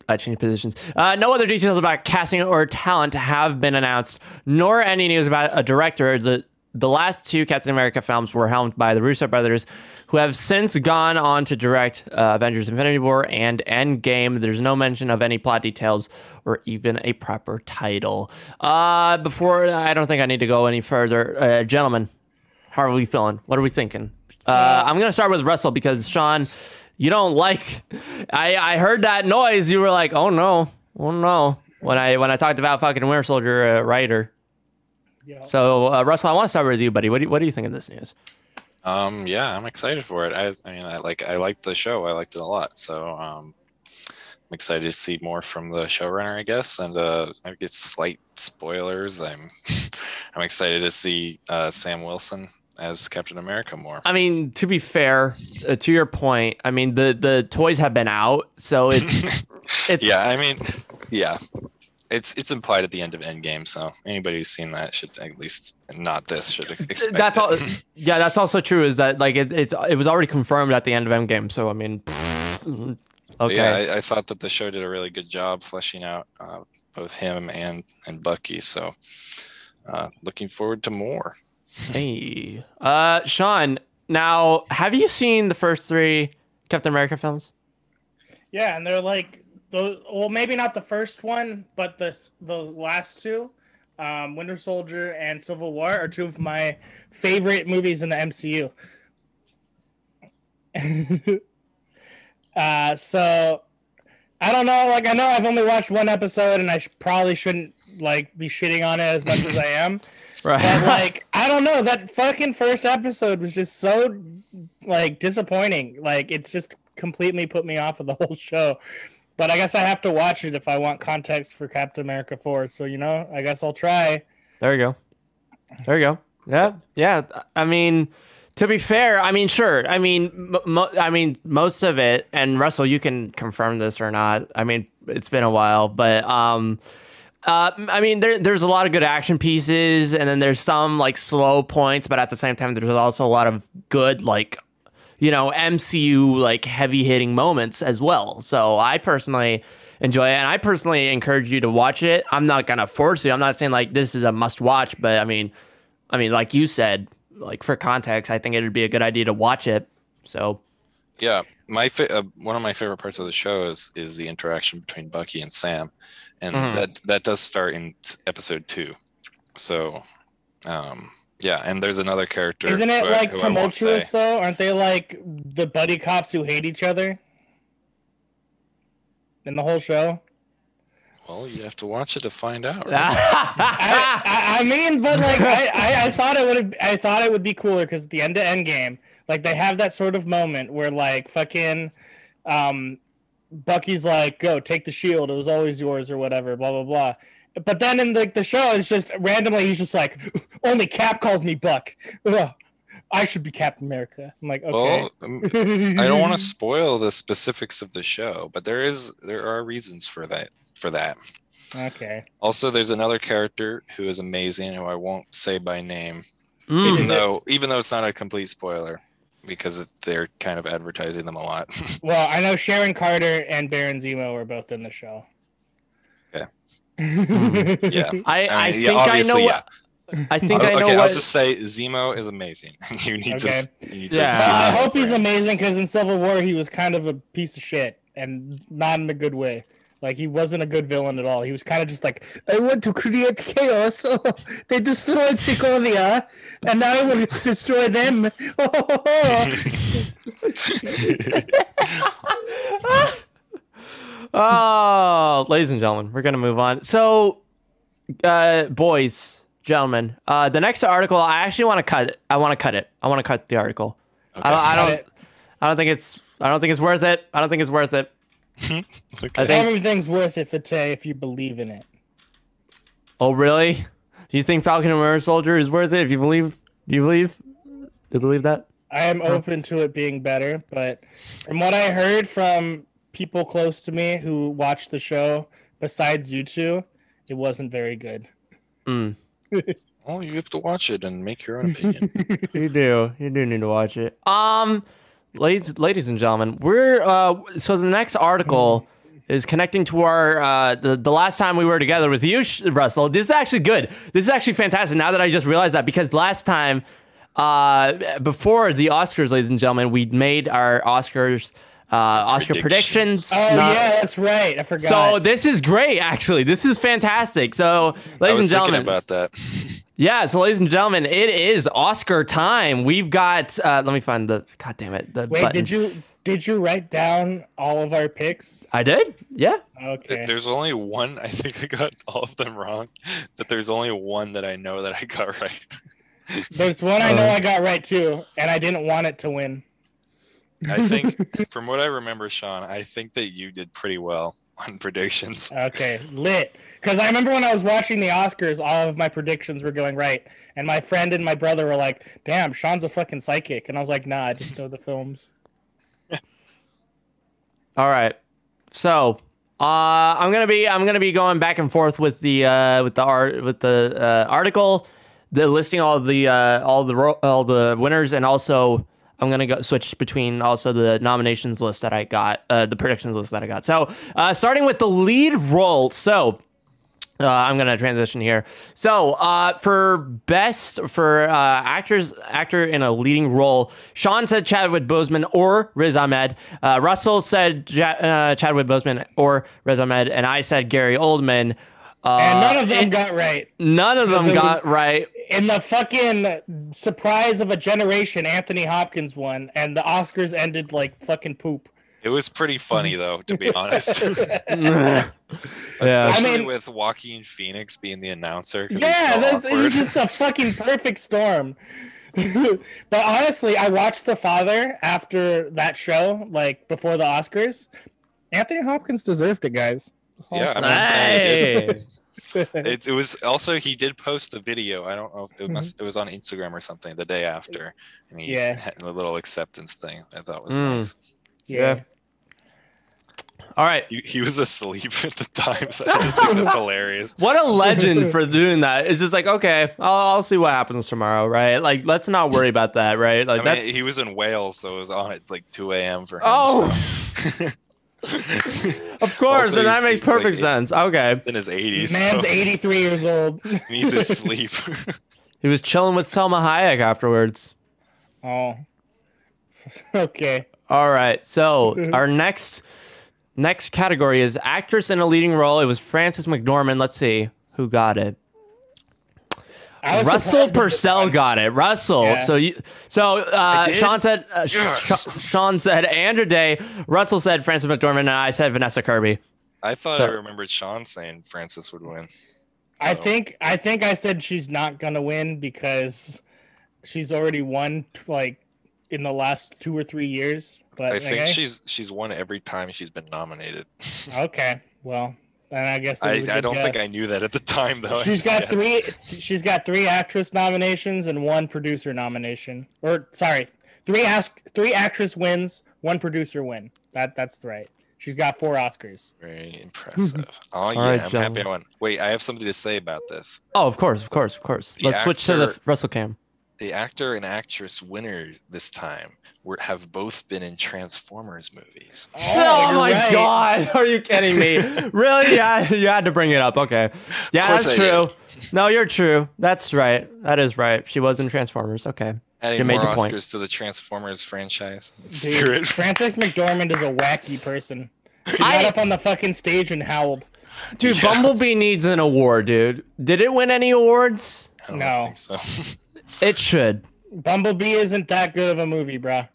I changed positions. No other details about casting or talent have been announced, nor any news about a director. The the last two Captain America films were helmed by the Russo brothers, who have since gone on to direct uh, Avengers: Infinity War and Endgame. There's no mention of any plot details or even a proper title. Uh, before I don't think I need to go any further, uh, gentlemen. How are we feeling? What are we thinking? Uh, I'm gonna start with Russell because Sean, you don't like. I I heard that noise. You were like, oh no, oh no. When I when I talked about fucking Winter Soldier uh, writer. Yeah. So uh, Russell, I want to start with you, buddy. What do you, what do you think of this news? Um, yeah, I'm excited for it. I, I mean, I like I liked the show. I liked it a lot. So um, I'm excited to see more from the showrunner, I guess. And uh, I get slight spoilers. I'm I'm excited to see uh, Sam Wilson as Captain America more. I mean, to be fair, uh, to your point, I mean the the toys have been out, so it's it's yeah, I mean, yeah, it's it's implied at the end of Endgame. So anybody who's seen that should at least not this should expect. that's all. Yeah, that's also true. Is that like it, it's it was already confirmed at the end of Endgame. So I mean, But okay. Yeah, I, I thought that the show did a really good job fleshing out uh, both him and and Bucky. So uh, looking forward to more. Hey, uh, Sean. Now, have you seen the first three Captain America films? Yeah, and they're like those. Well, maybe not the first one, but the the last two, um, Winter Soldier and Civil War, are two of my favorite movies in the MCU. uh, so I don't know. Like I know I've only watched one episode, and I sh- probably shouldn't like be shitting on it as much as I am. Right. But like I don't know. That fucking first episode was just so like disappointing. Like it's just completely put me off of the whole show. But I guess I have to watch it if I want context for Captain America 4. So you know, I guess I'll try. There you go. There you go. Yeah, yeah. I mean, to be fair, I mean, sure. I mean, mo- I mean, most of it, and Russell, you can confirm this or not. I mean, it's been a while, but um, uh, I mean, there, there's a lot of good action pieces, and then there's some like slow points, but at the same time, there's also a lot of good like you know, MCU like heavy hitting moments as well. So I personally enjoy it and I personally encourage you to watch it. I'm not gonna force you. I'm not saying like this is a must watch, but I mean I mean like you said, like for context, I think it would be a good idea to watch it. So Yeah, my fa- uh, one of my favorite parts of the show is is the interaction between Bucky and Sam, and Mhm. that that does start in t- episode two. So, um, yeah, and there's another character. Isn't it who like who I tumultuous though? Aren't they like the buddy cops who hate each other in the whole show? Well, you have to watch it to find out. right? I, I, I mean, but like I, I, I thought it would I thought it would be cooler because at the end of Endgame, like they have that sort of moment where like fucking um Bucky's like, go take the shield, it was always yours or whatever, blah blah blah. But then in like the show, it's just randomly he's just like, only Cap calls me Buck. Ugh, I should be Captain America. I'm like, okay. Well, um, I don't want to spoil the specifics of the show, but there is there are reasons for that for that. Okay. Also, there's another character who is amazing, who I won't say by name, Mm. even Is it- though even though it's not a complete spoiler, because they're kind of advertising them a lot. Well, I know Sharon Carter and Baron Zemo were both in the show. Okay. Mm-hmm. yeah. yeah, I, I, mean, think yeah, I know obviously, what I think I'll, I know okay, what I'll just say Zemo is amazing. you need Okay. to. You need Yeah. see Well, I hope he's amazing because in Civil War he was kind of a piece of shit and not in a good way. Like he wasn't a good villain at all. He was kind of just like, I want to create chaos. they destroyed Sokovia, and I will destroy them. Oh, ladies and gentlemen, we're gonna move on. So, uh, boys, gentlemen, uh, the next article I actually want to cut. It. I want to cut it. I want to cut the article. I don't. I don't. I don't think it's. I don't think it's worth it. I don't think it's worth it. I Okay. think. Everything's worth it, Fate, if you believe in it. Oh, really? Do you think Falcon and Winter Soldier is worth it? If you believe, do you believe? Do you believe that? I am open to it being better, but from what I heard from people close to me who watched the show, besides you two, it wasn't very good. Mm. Well, you have to watch it and make your own opinion. You do. You do need to watch it. Um, ladies, ladies and gentlemen, we're uh. So the next article is connecting to our uh the, the last time we were together with you, Russell. This is actually good. This is actually fantastic. Now that I just realized that because last time, uh, before the Oscars, ladies and gentlemen, we made our Oscars. Uh, Oscar predictions. Predictions. Oh not- yeah, that's right. I forgot. So this is great, actually. This is fantastic. So, I ladies was and thinking gentlemen, about that. yeah. So, ladies and gentlemen, it is Oscar time. We've got. Uh, let me find the. God damn it. The Wait, button. did you did you write down all of our picks? I did. Yeah. Okay. There's only one. I think I got all of them wrong, but there's only one that I know that I got right. There's one I know Uh, I got right too, and I didn't want it to win. I think, from what I remember, Sean, I think that you did pretty well on predictions. Okay, lit. Because I remember when I was watching the Oscars, all of my predictions were going right, and my friend and my brother were like, "Damn, Sean's a fucking psychic," and I was like, "Nah, I just know the films." All right. So, uh, I'm gonna be I'm gonna be going back and forth with the uh, with the art with the uh, article, the listing all the uh, all the ro- all the winners, and also I'm gonna go switch between also the nominations list that I got, uh, the predictions list that I got. So, uh, starting with the lead role. So. Uh, I'm gonna transition here. So, uh, for best for uh, actors, actor in a leading role, Sean said Chadwick Boseman or Riz Ahmed. Uh, Russell said ja- uh, Chadwick Boseman or Riz Ahmed, and I said Gary Oldman. Uh, And none of them and got right. none of them it got right. In the fucking surprise of a generation, Anthony Hopkins won, and the Oscars ended like fucking poop. It was pretty funny though, to be honest. yeah. Especially I mean- with Joaquin Phoenix being the announcer. Yeah, so that's, it was just a fucking perfect storm. but honestly, I watched The Father after that show, like before the Oscars. Anthony Hopkins deserved it, guys. Yeah, I'm not saying he Hey. did. It, it was also he did post a video. I don't know if it Mm-hmm. must it was on Instagram or something the day after, and he Yeah. had a little acceptance thing. I thought was Mm. nice. yeah. All right. He, he was asleep at the time, so I just think that's hilarious. What a legend for doing that. It's just like, okay, I'll, I'll see what happens tomorrow, right? Like, let's not worry about that, right? Like, I that's. mean, he was in Wales, so it was on at like 2 a.m. for him. oh, so. Of course. Also, then that makes he's like perfect eight- sense. Okay. in his 80s. Man's so 83 years old. he needs his sleep. He was chilling with Salma Hayek afterwards. oh. Okay. All right. So our next next category is actress in a leading role. It was Frances McDormand. Let's see who got it. I was Russell Purcell got it. Russell. Yeah. So you. So uh. Sean said. Uh, Yes. Sh- Sean said Andra Day. Russell said Frances McDormand, and I said Vanessa Kirby. I thought So- I remembered Sean saying Francis would win. I think I think I said she's not gonna win because she's already won like in the last two or three years. But I think okay. she's she's won every time she's been nominated. okay. Well, then I guess it I, was a I good don't think. I knew that at the time though. She's got three. She's got three actress nominations and one producer nomination. Or sorry, three ask three actress wins, one producer win. That that's right. She's got four Oscars. Very impressive. Oh yeah, right, I'm happy gentlemen. I won. Wait, I have something to say about this. Oh, of course, of course, of course. The Let's switch to the Russell Cam. The actor and actress winners this time were have both been in Transformers movies. Oh, you're oh my right. god, are you kidding me? really? Yeah, you had to bring it up. Okay. Yeah, that's I true. No, you're true. That's right. That is right. She was in Transformers. Okay. Adding You made more your point. Oscars to the Transformers franchise. Dude, Spirit. Frances McDormand is a wacky person. She I- got up on the fucking stage and howled. Dude, Yeah. Bumblebee needs an award, dude. Did it win any awards? I don't No. think so. It should. Bumblebee isn't that good of a movie, bruh.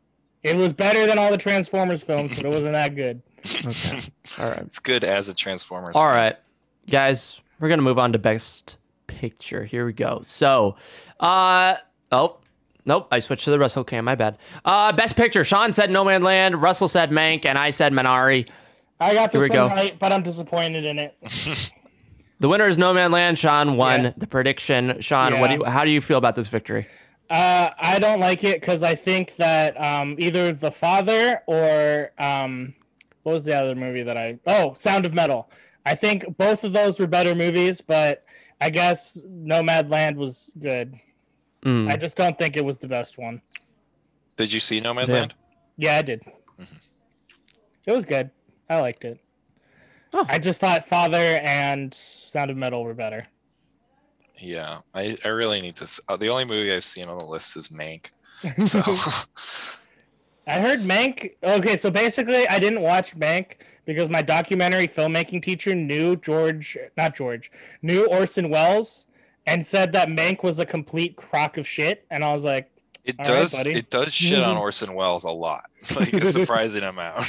It was better than all the Transformers films, but it wasn't that good. All right. it's good as a Transformers. All right, fan. Guys, we're going to move on to best picture. Here we go. So, uh oh, nope, I switched to the Russell cam, my bad. Uh best picture. Sean said Nomadland, Russell said Mank, and I said Minari. I got this Here we one go. right, but I'm disappointed in it. The winner is Nomadland. Sean won Yeah. the prediction. Sean, what do you, how do you feel about this victory? Uh, I don't like it because I think that um, either The Father or um, what was the other movie that I? Oh, Sound of Metal. I think both of those were better movies, but I guess Nomadland was good. Mm. I just don't think it was the best one. Did you see Nomadland? Yeah. Yeah, I did. It was good. I liked it. Oh. I just thought Father and Sound of Metal were better. Yeah, I, I really need to. Uh, the only movie I've seen on the list is Mank. So I heard Mank. Okay, so basically, I didn't watch Mank because my documentary filmmaking teacher knew George, not George, knew Orson Welles, and said that Mank was a complete crock of shit. And I was like, it All right, does buddy. it does shit on Orson Welles a lot, like a surprising amount.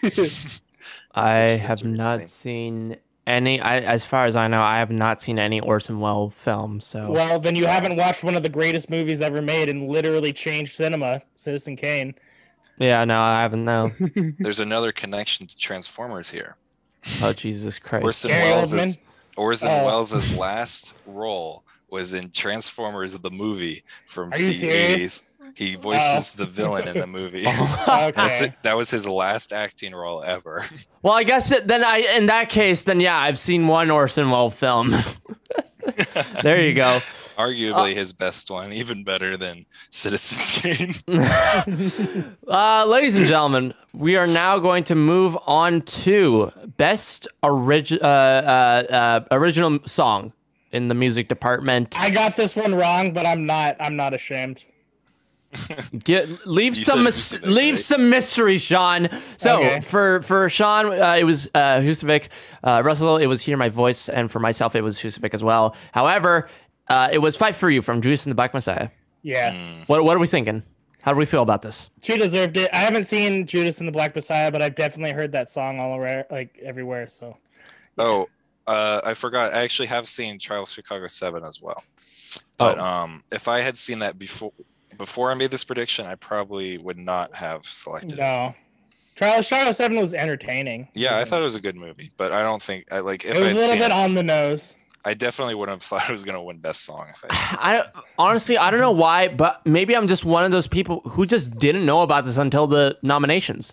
I have not seen any. I, as far as I know, I have not seen any Orson Welles film. So well, then you haven't watched one of the greatest movies ever made and literally changed cinema, Citizen Kane. yeah, no, I haven't. No. There's another connection to Transformers here. oh Jesus Christ! Orson Welles' Orson Oh. Welles' last role was in Transformers the movie from Are the serious? 80s. He voices the villain in the movie. Oh. That's Okay. it. That was his last acting role ever. Well, I guess it, then I in that case, then yeah, I've seen one Orson Welles film. there you go. Arguably his best one, even better than Citizen Kane. Uh, ladies and gentlemen, we are now going to move on to best origi- uh, uh, uh, original song in the music department. I got this one wrong, but I'm not. I'm not ashamed. Get leave You some said mys- leave right? some mystery, Sean. So Okay. for for Sean, uh, it was uh, Husavik. Uh, Russell, it was Hear My Voice, and for myself, it was Husavik as well. However, uh, it was Fight for You from Judas and the Black Messiah. Yeah. Mm. What what are we thinking? How do we feel about this? She deserved it. I haven't seen Judas and the Black Messiah, but I've definitely heard that song all around, like everywhere. So Oh, uh, I forgot. I actually have seen Trial of Chicago Seven as well. But Oh. um, if I had seen that before before I made this prediction, I probably would not have selected it. no, Trial of Chicago Seven was entertaining. Yeah, I thought it was a good movie, but I don't think I like if it I was a little bit it, on the nose. I definitely wouldn't have thought it was gonna win best song if I had seen I honestly I don't know why, but maybe I'm just one of those people who just didn't know about this until the nominations.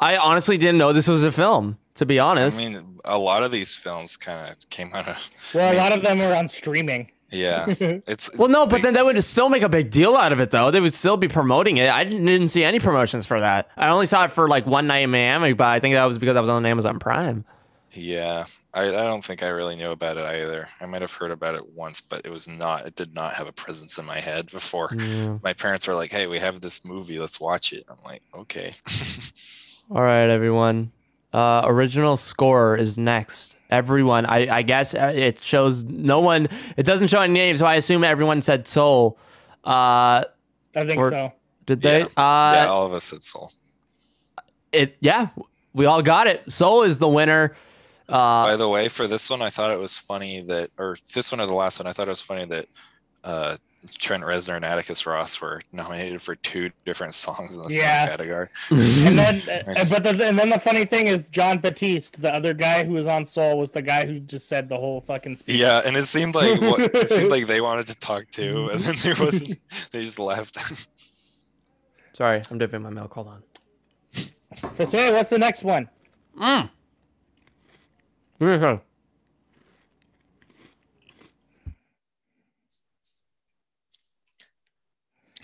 I honestly didn't know this was a film. To be honest, I mean, a lot of these films kind of came out of Well, a lot of them were on streaming. Yeah. It's well, no, but like- then they would still make a big deal out of it, though. They would still be promoting it. I didn't, didn't see any promotions for that. I only saw it for like one night in Miami, but I think that was because I was on Amazon Prime. Yeah, I, I don't think I really knew about it either. I might have heard about it once, but it was not. It did not have a presence in my head before. Yeah. My parents were like, "Hey, we have this movie. Let's watch it." I'm like, "Okay." All right, everyone. Uh, original score is next. Everyone, I, I guess uh, it shows no one. It doesn't show any names, so I assume everyone said Soul. Uh, I think Or- so. did they? Yeah. Uh, yeah, all of us said Soul. it. Yeah, we all got it. Soul is the winner. Uh, By the way, for this one, I thought it was funny that, or this one or the last one, I thought it was funny that uh, Trent Reznor and Atticus Ross were nominated for two different songs in the Yeah. same category. And then, uh, but the, and then the funny thing is, Jon Batiste, the other guy who was on Soul, was the guy who just said the whole fucking speech. Yeah, and it seemed like what, it seemed like they wanted to talk too, and then there wasn't. They just left. Sorry, I'm dipping my milk. Hold on. Okay, what's the next one? Mm. Give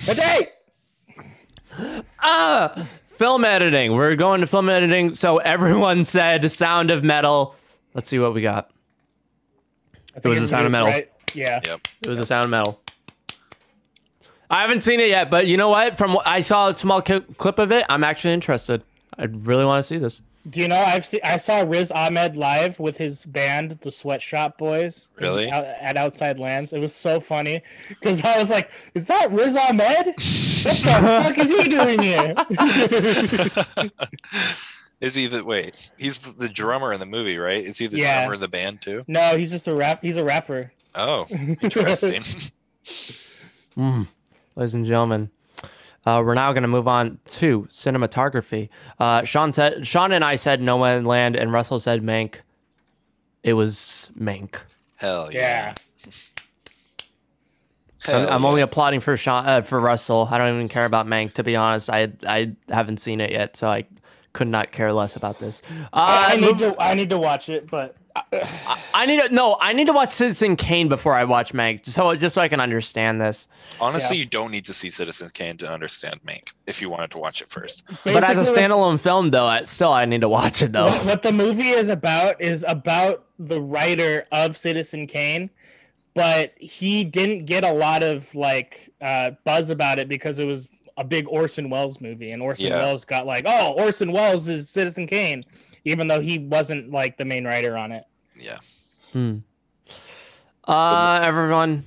me a second. Ah, film editing. We're going to film editing. So everyone said Sound of Metal. Let's see what we got. It was The Sound of Metal. right. Yeah. yep. It was a Sound of Metal. I haven't seen it yet, but you know what? From what I saw a small clip of it, I'm actually interested. I really want to see this. Do you know I've seen I saw Riz Ahmed live with his band, the Swet Shop Boys. in- Really? out- at Outside Lands. It was so funny because I was like, "Is that Riz Ahmed? What the fuck is he doing here?" Is he the wait? He's the, the drummer in the movie, right? Is he the Yeah. drummer in the band too? no, he's just a rap. He's a rapper. Oh, interesting. Hmm. ladies and gentlemen. Uh, we're now going to move on to cinematography. Uh, Sean said, Sean and I said Nomadland, and Russell said Mank. It was Mank. Hell Yeah. yeah. I'm, I'm only applauding for Sean, uh, for Russell. I don't even care about Mank. To be honest, I I haven't seen it yet, so I could not care less about this. Uh, I, I need move- to. I need to watch it, but I need to no. I need to watch Citizen Kane before I watch Mank, so just so I can understand this. Honestly, Yeah. you don't need to see Citizen Kane to understand Mank if you wanted to watch it first. But as a standalone film, though, I, still I need to watch it though. what, what the movie is about is about the writer of Citizen Kane, but he didn't get a lot of like uh, buzz about it because it was a big Orson Welles movie, and Orson Yeah. Welles got like, "Oh, Orson Welles is Citizen Kane," even though he wasn't like the main writer on it. Yeah. Hmm. Uh, everyone,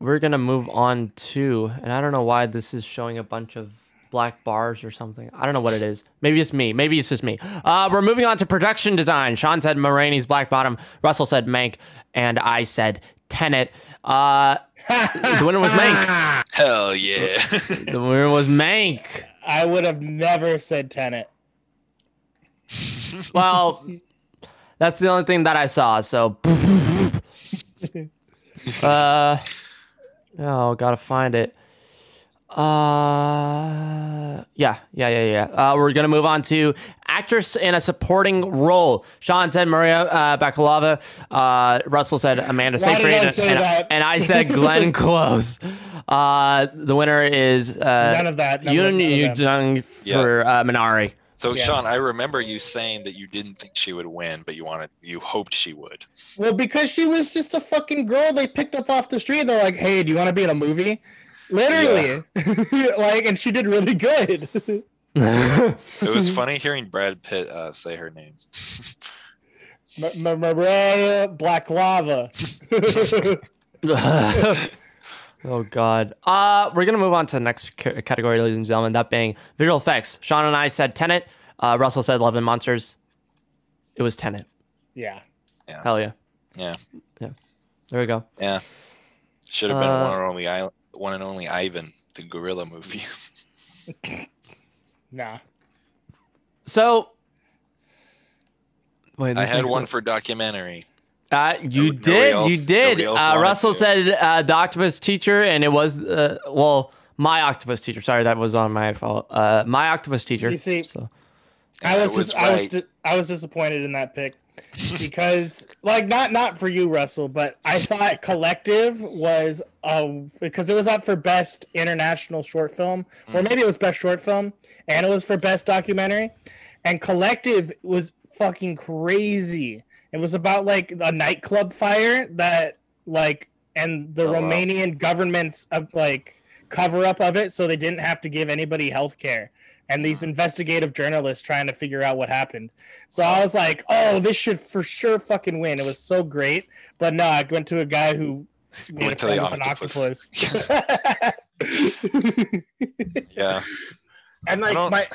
we're gonna move on to, and I don't know why this is showing a bunch of black bars or something. I don't know what it is. Maybe it's me. Maybe it's just me. Uh, we're moving on to production design. Sean said Ma Rainey's Black Bottom. Russell said Mank, and I said Tenet. Uh, the winner was Mank. Hell yeah. The winner was Mank. I would have never said Tenet. Well, that's the only thing that I saw. So, uh, oh, gotta find it. Uh, yeah, yeah, yeah, yeah. Uh, we're gonna move on to actress in a supporting role. Sean said Maria uh, Bakalova. Uh, Russell said Amanda Seyfried, and, say and- and I said Glenn Close. Uh, the winner is uh, None of that. None of- Yoon none of Yu. Jung for uh, Minari. So Yeah. Sean, I remember you saying that you didn't think she would win, but you wanted you hoped she would. Well, because she was just a fucking girl they picked up off the street. They're like, "Hey, do you want to be in a movie?" Literally, like, and she did really good. It was funny hearing Brad Pitt uh, say her name. M- M- Mariah Black Lava. Oh God. Uh, we're gonna move on to the next ca- category, ladies and gentlemen. That being visual effects. Sean and I said Tenet. Uh, Russell said Love and Monsters. It was Tenet. Yeah. Hell yeah. Yeah. Yeah. There we go. Yeah. Should have been Uh, one and only I, one and only Ivan, the gorilla movie. Nah. So. Wait, I had one sense. for documentary. Uh, you Nobody did. else- you did. nobody else Uh, Russell to. said uh, the octopus teacher, and it was uh, well, my octopus teacher. Sorry, that was on my fault. Uh, my octopus teacher. You see- so. I Yeah, was it was just I was di- I was disappointed in that pick because like not not for you Russell, but I thought Collective was uh because it was up for best international short film or maybe it was best short film and it was for best documentary and Collective was fucking crazy. It was about like a nightclub fire that like and the Oh, wow. Romanian government's uh, like cover up of it so they didn't have to give anybody health care and these investigative journalists trying to figure out what happened. So I was like, "Oh, this should for sure fucking win." It was so great, but no, I went to a guy who made Went to the octopus. an octopus. Yeah. and like my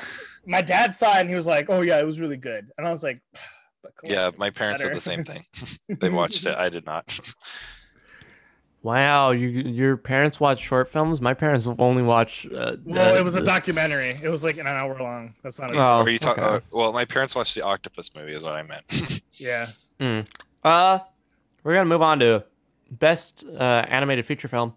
my dad saw it and he was like, "Oh yeah, it was really good," and I was like, "But Yeah. My parents better." said the same thing. they watched it. I did not. Wow, you your parents watch short films. My parents only watch. Uh, Well, uh, it was a documentary. It was like an hour long. That's not. A, Oh, Are you talking? okay. Uh, well, my parents watched the octopus movie. Is what I meant. yeah. Uh, we're gonna move on to best uh, animated feature film.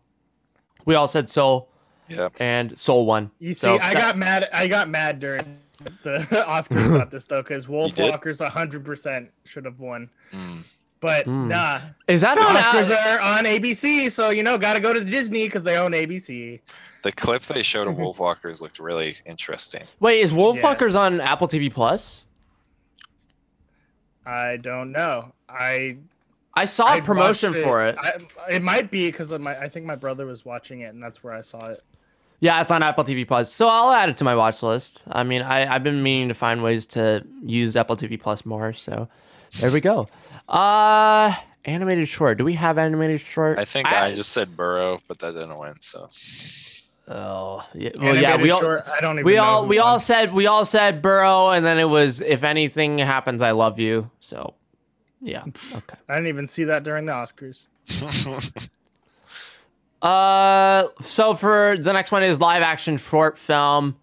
We all said Soul yeah. and Soul won. You see, So I that- got mad. I got mad during the Oscars about this though, because Wolf? Walkers hundred percent should have won. Mm. But Mm. nah, Is that the on? Oscars Al- are on ABC, so you know, got to go to Disney because they own ABC. The clip they showed of Wolf Walkers looked really interesting. Wait, is Yeah. Wolfwalkers on Apple TV Plus? I don't know. I I saw a I promotion watched for it. I, it might be because my. I think my brother was watching it, and that's where I saw it. Yeah, it's on Apple TV Plus. So I'll add it to my watch list. I mean, I, I've been meaning to find ways to use Apple TV Plus more. So there we go. Uh, animated short. Do we have animated short? I think I, just said Burrow, but that didn't win. So Oh, yeah. Well, yeah. We all short, I don't even. we all who we all said we all said Burrow, and then it was if anything happens, I love you. So yeah. Okay. I didn't even see that during the Oscars. Uh, so for the next one is live action short film.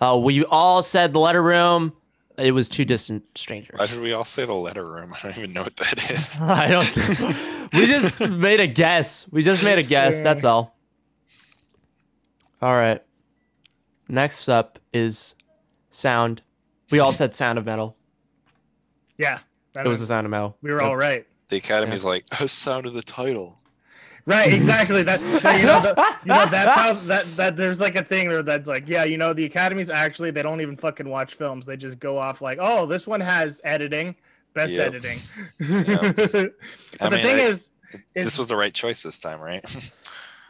Uh, we all said the letter room. It was two distant strangers. why did we all say the letter room? I don't even know what that is. I don't. we just made a guess. We just made a guess. That's all. All right. Next up is sound. We all said sound of metal. Yeah, that It was the sound of metal. we were all right. The Academy's like the sound of the title. Right, exactly. That that, you know, the, you know that's how that that there's like a thing where that's like, yeah, you know, the academies actually they don't even fucking watch films. They just go off like, oh, this one has editing, best Yep. editing. Yep. but I the mean, thing I- is, is This was the right choice this time, right?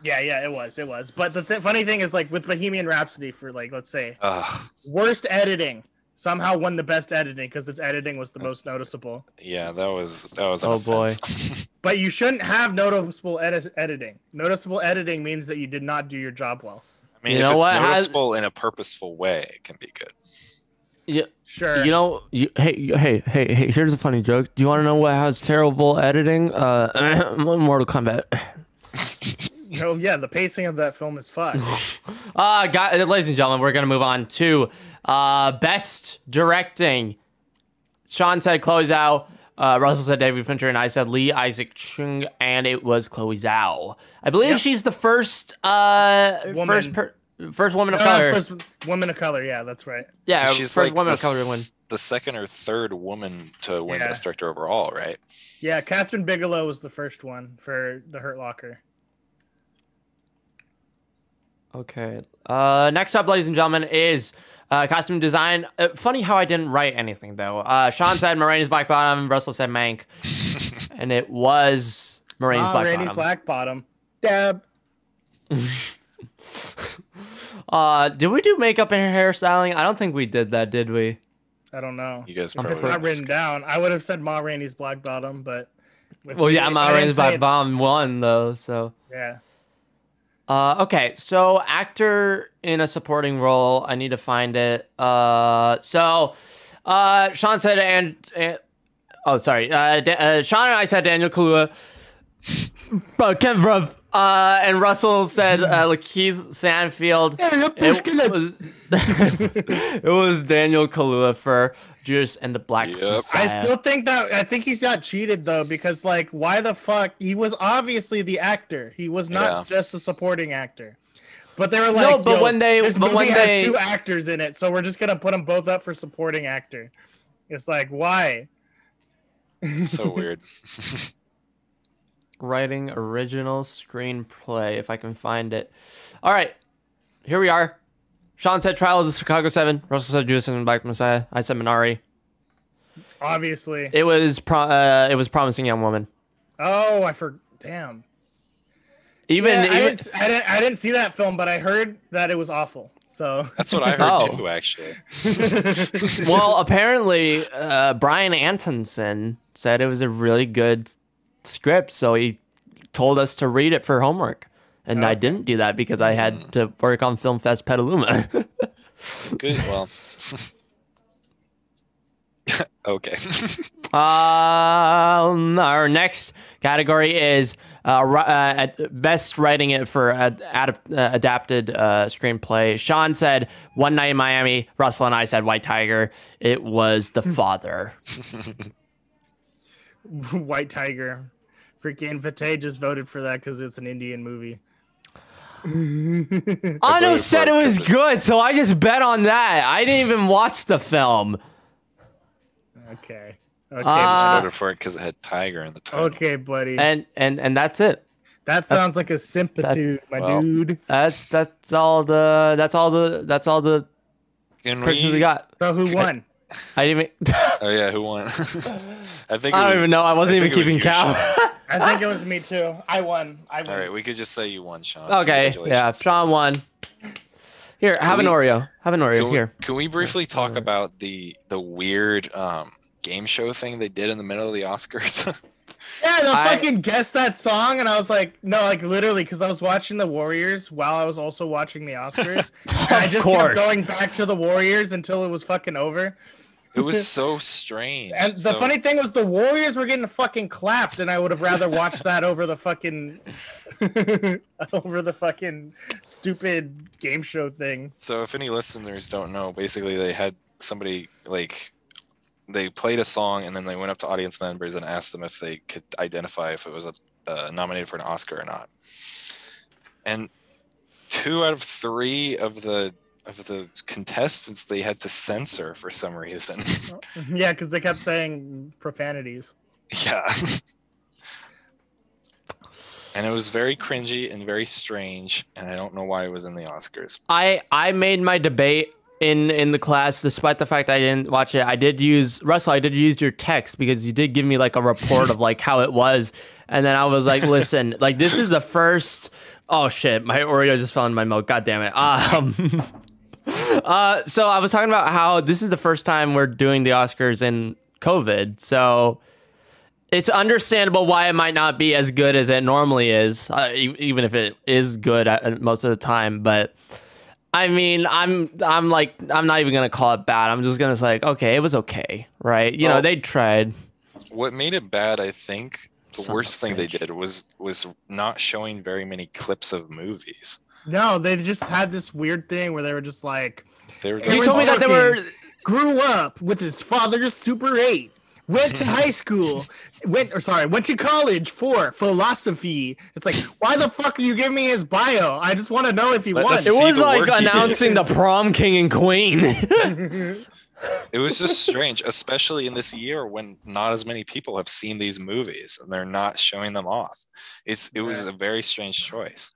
yeah, yeah, it was, it was. But the th- funny thing is, like with Bohemian Rhapsody, for like let's say Ugh, worst editing, somehow won the best editing because its editing was the most noticeable. yeah, that was that was. Oh, boy. But you shouldn't have noticeable edit- editing. Noticeable editing means that you did not do your job well. I mean, You if know it's what? Has- noticeable in a purposeful way, it can be good. Yeah. Sure. You know, you, hey, hey, hey, hey. Here's a funny joke. Do you want to know what has terrible editing? Uh, Mortal Kombat. Oh yeah, the pacing of that film is fucked. Uh, guys, ladies and gentlemen, we're gonna move on to uh best directing. Sean said Chloe Zhao. Uh, Russell said David Fincher, and I said Lee Isaac Chung, and it was Chloe Zhao. I believe Yep. she's the first uh Woman. first per, first woman of No, color. first woman of color. Yeah, that's right. yeah, She's first like woman the, of color to win. the second or third woman to win Yeah. Best Director overall, right? Yeah, Kathryn Bigelow was the first one for The Hurt Locker. Okay. Uh, next up, ladies and gentlemen, is uh, costume design. Uh, funny how I didn't write anything though. Uh, Sean said Ma Rainey's Black Bottom. Russell said Mank, and it was Ma Rainey's Ah, Black Rainey's Bottom. Black Bottom. Dab. Uh, did we do makeup and hairstyling? I don't think we did that, did we? I don't know. You guys probably It's not missed- written down. I would have said Ma Rainey's Black Bottom, but. Well, yeah, I didn't Ma Rainey's say Black. Bottom won though. So, Yeah. Uh, okay, so actor in a supporting role. I need to find it. Uh, so uh, Sean said, and, and oh, sorry. Uh, Da- uh, Sean and I said Daniel Kaluuya. Bro, Ken, bro. Uh, and Russell said uh, Lakeith Stanfield. It was, it was Daniel Kaluuya for Judas and the Black Yep. Messiah. I still think that I think he's got cheated though because like why the fuck he was obviously the actor. He was not Yeah. just a supporting actor. But they were like, No, but "Yo, when they- this but movie when has they- two actors in it, so we're just gonna put them both up for supporting actor." It's like why? So weird. writing original screenplay if I can find it. All right, here we are. Sean said Trial of the Chicago Seven. Russell said Judas and the Black Messiah. I said Minari. Obviously. It was pro- uh, it was promising young woman. oh, I for damn. Even Yeah, I, didn't, I didn't. I didn't see that film, but I heard that it was awful. So That's what I heard Oh. too, actually. well, apparently uh, Brian Antonson said it was a really good script, so he told us to read it for homework. And I didn't do that because I had to work on Film Fest Petaluma. Good. Well. okay. Um, our next category is uh, uh, at best writing it for ad- adap- uh, adapted uh, screenplay. Sean said One Night in Miami. Russell and I said White Tiger. It was The Father. White Tiger, freaking Vate just voted for that because it's an Indian movie. Ano said it it was 'cause it- good, so I just bet on that. I didn't even watch the film. Okay. Okay. Uh, I voted for it because it had tiger in the title. okay, buddy. And and and that's it. that sounds like a sympathy, my well. dude. That's that's all the that's all the that's all the Can pictures we we? got. So who won? I didn't. Even, Oh yeah, who won? I think. I don't was- even know. I wasn't even think was keeping count. I think it was me too. I won. I won. All right, we could just say you won, Sean. Okay, yeah, Sean won. Here, have an Oreo. Have an Oreo. Can we, Here. can we briefly talk about the the weird um, game show thing they did in the middle of the Oscars? Yeah, they'll fucking guess that song, and I was like, no, like literally, because I was watching the Warriors while I was also watching the Oscars. and I just course. kept going back to the Warriors until it was fucking over. It was so strange. And the So- funny thing was, the Warriors were getting fucking clapped, and I would have rather watched that over the fucking over the fucking stupid game show thing. So if any listeners don't know, basically they had somebody like they played a song and then they went up to audience members and asked them if they could identify if it was a, uh, nominated for an Oscar or not. And two out of three of the of the contestants they had to censor for some reason. Yeah, because they kept saying profanities. yeah. And it was very cringy and very strange, and I don't know why it was in the Oscars. I I made my debate in in the class, despite the fact I didn't watch it. I did use Russell. I did use your text because you did give me like a report of like how it was, and then I was like, listen, like this is the first. Oh shit, my Oreo just fell in my mouth. God damn it. Um. uh, so I was talking about how this is the first time we're doing the Oscars in COVID, so it's understandable why it might not be as good as it normally is, uh, e- even if it is good at, most of the time. But I mean, I'm I'm like I'm not even gonna call it bad. I'm just gonna say like, okay, it was okay, right? You know, they tried. what made it bad i think the Son worst thing they did was was not showing very many clips of movies No, they just had this weird thing where they were just like, they were They You told me that they were. grew up with his father's Super 8, went to high school, went or sorry, went to college for philosophy. It's like, why the fuck are you giving me his bio? I just want to know if he Let won. It was like work he did. announcing the prom king and queen. it was just strange especially in this year when not as many people have seen these movies and they're not showing them off it's it was a very strange choice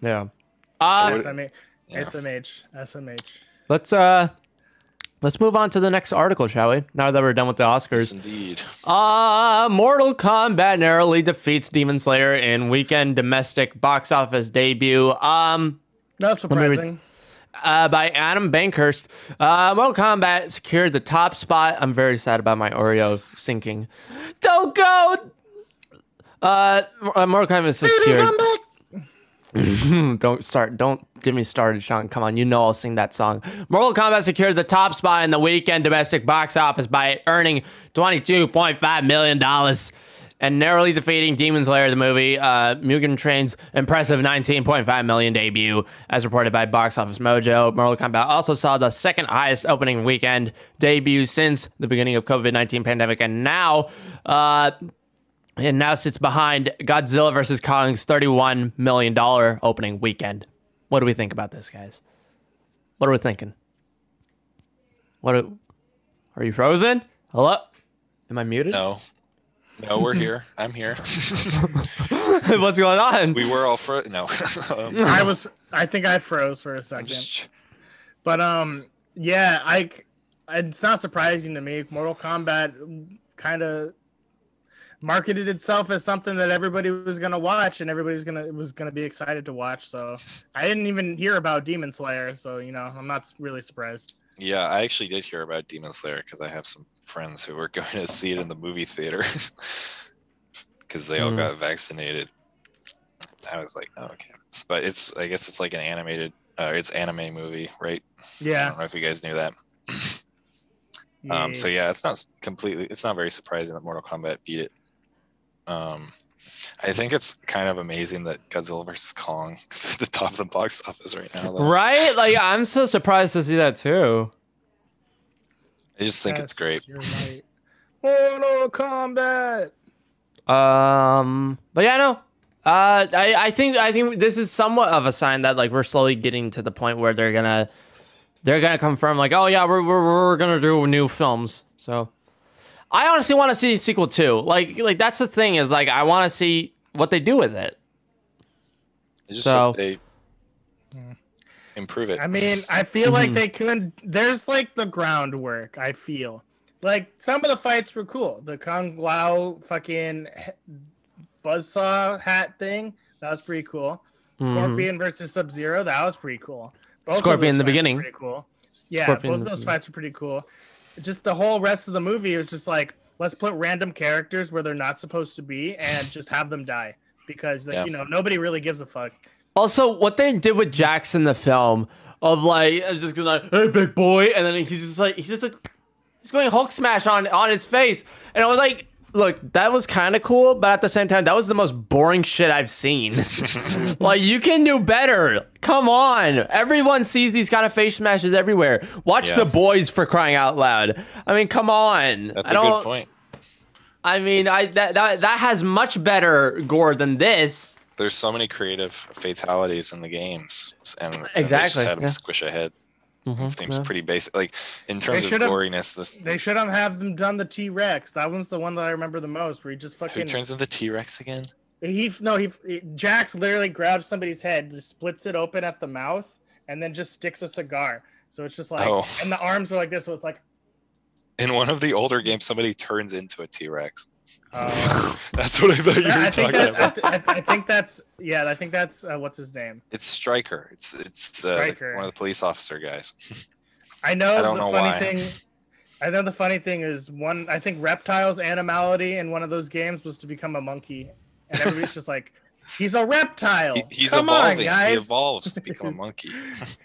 yeah. Uh, SMH, Yeah. SMH, SMH. let's uh, let's move on to the next article, shall we? Now that we're done with the yes Oscars. indeed Uh, Mortal Kombat narrowly defeats Demon Slayer in weekend domestic box office debut. Um, Not surprising. uh, by Adam Bankhurst. Uh, Mortal Kombat secured the top spot. I'm very sad about my Oreo sinking. Don't go. Uh, Mortal Kombat secured. don't start. Don't get me started, Sean. Come on, you know I'll sing that song. Mortal Kombat secured the top spot in the weekend domestic box office by earning $22.5 million and narrowly defeating Demon Slayer, the movie. Uh, Mugen Train's impressive 19.5 million debut, as reported by Box Office Mojo. Mortal Kombat also saw the second highest opening weekend debut since the beginning of COVID 19 pandemic, and now. Uh, and now sits behind Godzilla vs. Kong's $31 million opening weekend. What do we think about this, guys? What are we thinking? What are, are you frozen? Hello? Am I muted? No, no, we're here. I'm here. What's going on? we were all fro. No, Um, I was. I think I froze for a I'm second. just- But um, yeah, I. It's not surprising to me. Mortal Kombat kind of marketed itself as something that everybody was gonna watch, and everybody's gonna was gonna be excited to watch. So I didn't even hear about Demon Slayer, so you know I'm not really surprised. yeah, I actually did hear about Demon Slayer because I have some friends who were going to see it in the movie theater because they all Hmm. got vaccinated. I was like, oh, okay, but it's I guess it's like an animated, uh, it's anime movie, right? Yeah. I don't know if you guys knew that. Um, so yeah, it's not completely. It's not very surprising that Mortal Kombat beat it. Um, I think it's kind of amazing that Godzilla vs Kong is at the top of the box office right now. Though. Right? Like, I'm so surprised to see that too. I just think it's great. You're right. Mortal Kombat. Um, but yeah, no. Uh, I, I think I think this is somewhat of a sign that like we're slowly getting to the point where they're gonna they're gonna confirm like oh yeah we're we're, we're gonna do new films. So I honestly want to see a sequel too. Like like that's the thing is like I want to see what they do with it. I just So- hope they improve it. I mean, I feel like mm-hmm. they could. There's like the groundwork. I feel like some of the fights were cool. The Kung Lao fucking he- buzzsaw hat thing that was pretty cool. Mm-hmm. Scorpion versus Sub Zero that was pretty cool. Both Scorpion in the beginning. pretty cool. Yeah, Scorpion both of those fights were pretty cool. Just the whole rest of the movie was just like let's put random characters where they're not supposed to be and just have them die because like, Yeah. you know nobody really gives a fuck. Also, what they did with Jax in the film of like just gonna like, hey big boy, and then he's just like he's just like he's going Hulk smash on on his face, and I was like, look, that was kind of cool, but at the same time, that was the most boring shit I've seen. like you can do better. Come on, everyone sees these kind of face smashes everywhere. Watch Yeah. the boys for crying out loud. I mean, come on. That's I a good point. I mean, I that, that that has much better gore than this. There's so many creative fatalities in the games, and and they just Exactly, had yeah. squish ahead. Mm-hmm, it seems yeah. pretty basic. Like in terms of should've- goriness, this They should have have them done the T Rex. That one's the one that I remember the most, where he just who fucking turns into the T Rex again? he no he, he Jax literally grabs somebody's head, just splits it open at the mouth, and then just sticks a cigar. So it's just like, Oh. and the arms are like this, so it's like, In one of the older games, somebody turns into a T Rex. Uh, That's what I thought you I were think talking that, about. I, th- I think that's yeah, I think that's uh, what's his name. It's Stryker. It's it's uh, Stryker. one of the police officer guys. I know I don't the know funny why. thing. I know the funny thing is one. I think Reptile's animality in one of those games was to become a monkey, and everybody's just like, "He's a reptile." He, he's Come evolving. on, he evolves to become a monkey.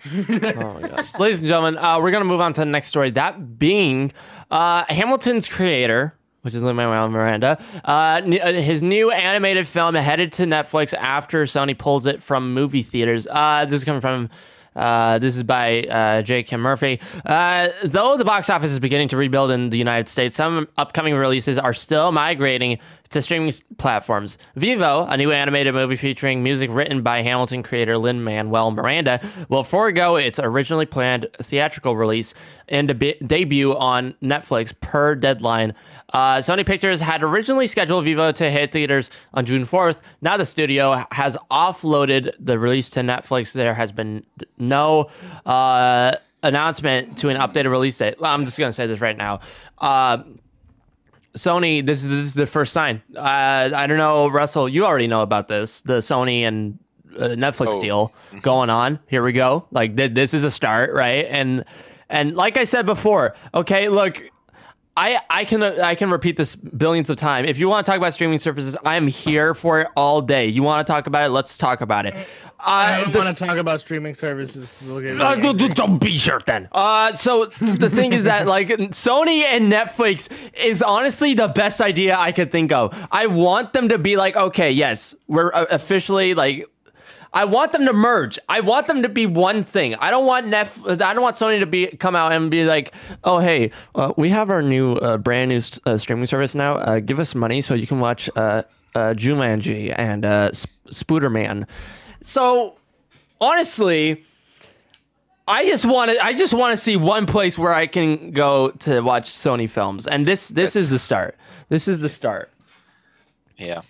Oh my god. Ladies and gentlemen, uh, we're gonna move on to the next story. That being uh, Hamilton's creator, which is Lin Manuel Miranda, uh, uh, his new animated film headed to Netflix after Sony pulls it from movie theaters. Uh, this is coming from. Uh, this is by uh, J. Kim Murphy. Uh, though the box office is beginning to rebuild in the United States, some upcoming releases are still migrating to streaming platforms. Vivo, a new animated movie featuring music written by Hamilton creator Lin Manuel Miranda, will forego its originally planned theatrical release and deb- debut on Netflix per deadline. Uh, Sony Pictures had originally scheduled Vivo to hit theaters on June 4th. Now the studio has offloaded the release to Netflix. There has been no uh, announcement to an updated release date. I'm just going to say this right now. Uh, Sony, this is this is the first sign. Uh, I don't know, Russell. You already know about this, the Sony and uh, Netflix Oh. deal going on. Here we go. Like th- this is a start, right? And and like I said before, okay, look. I, I can I can repeat this billions of times. If you want to talk about streaming services, I am here for it all day. You want to talk about it? Let's talk about it. I Uh, don't the- want to talk about streaming services. Uh, don't be sure then. Uh, so the thing is that like Sony and Netflix is honestly the best idea I could think of. I want them to be like, okay, yes, we're uh, officially like. I want them to merge. I want them to be one thing. I don't want Nef. I don't want Sony to be come out and be like, "Oh, hey, uh, we have our new uh, brand new st- uh, streaming service now. Uh, give us money so you can watch uh, uh, Jumanji and uh, Sp- Spooderman." So honestly, I just want to. I just want to see one place where I can go to watch Sony films, and this this is the start. This is the start. Yeah.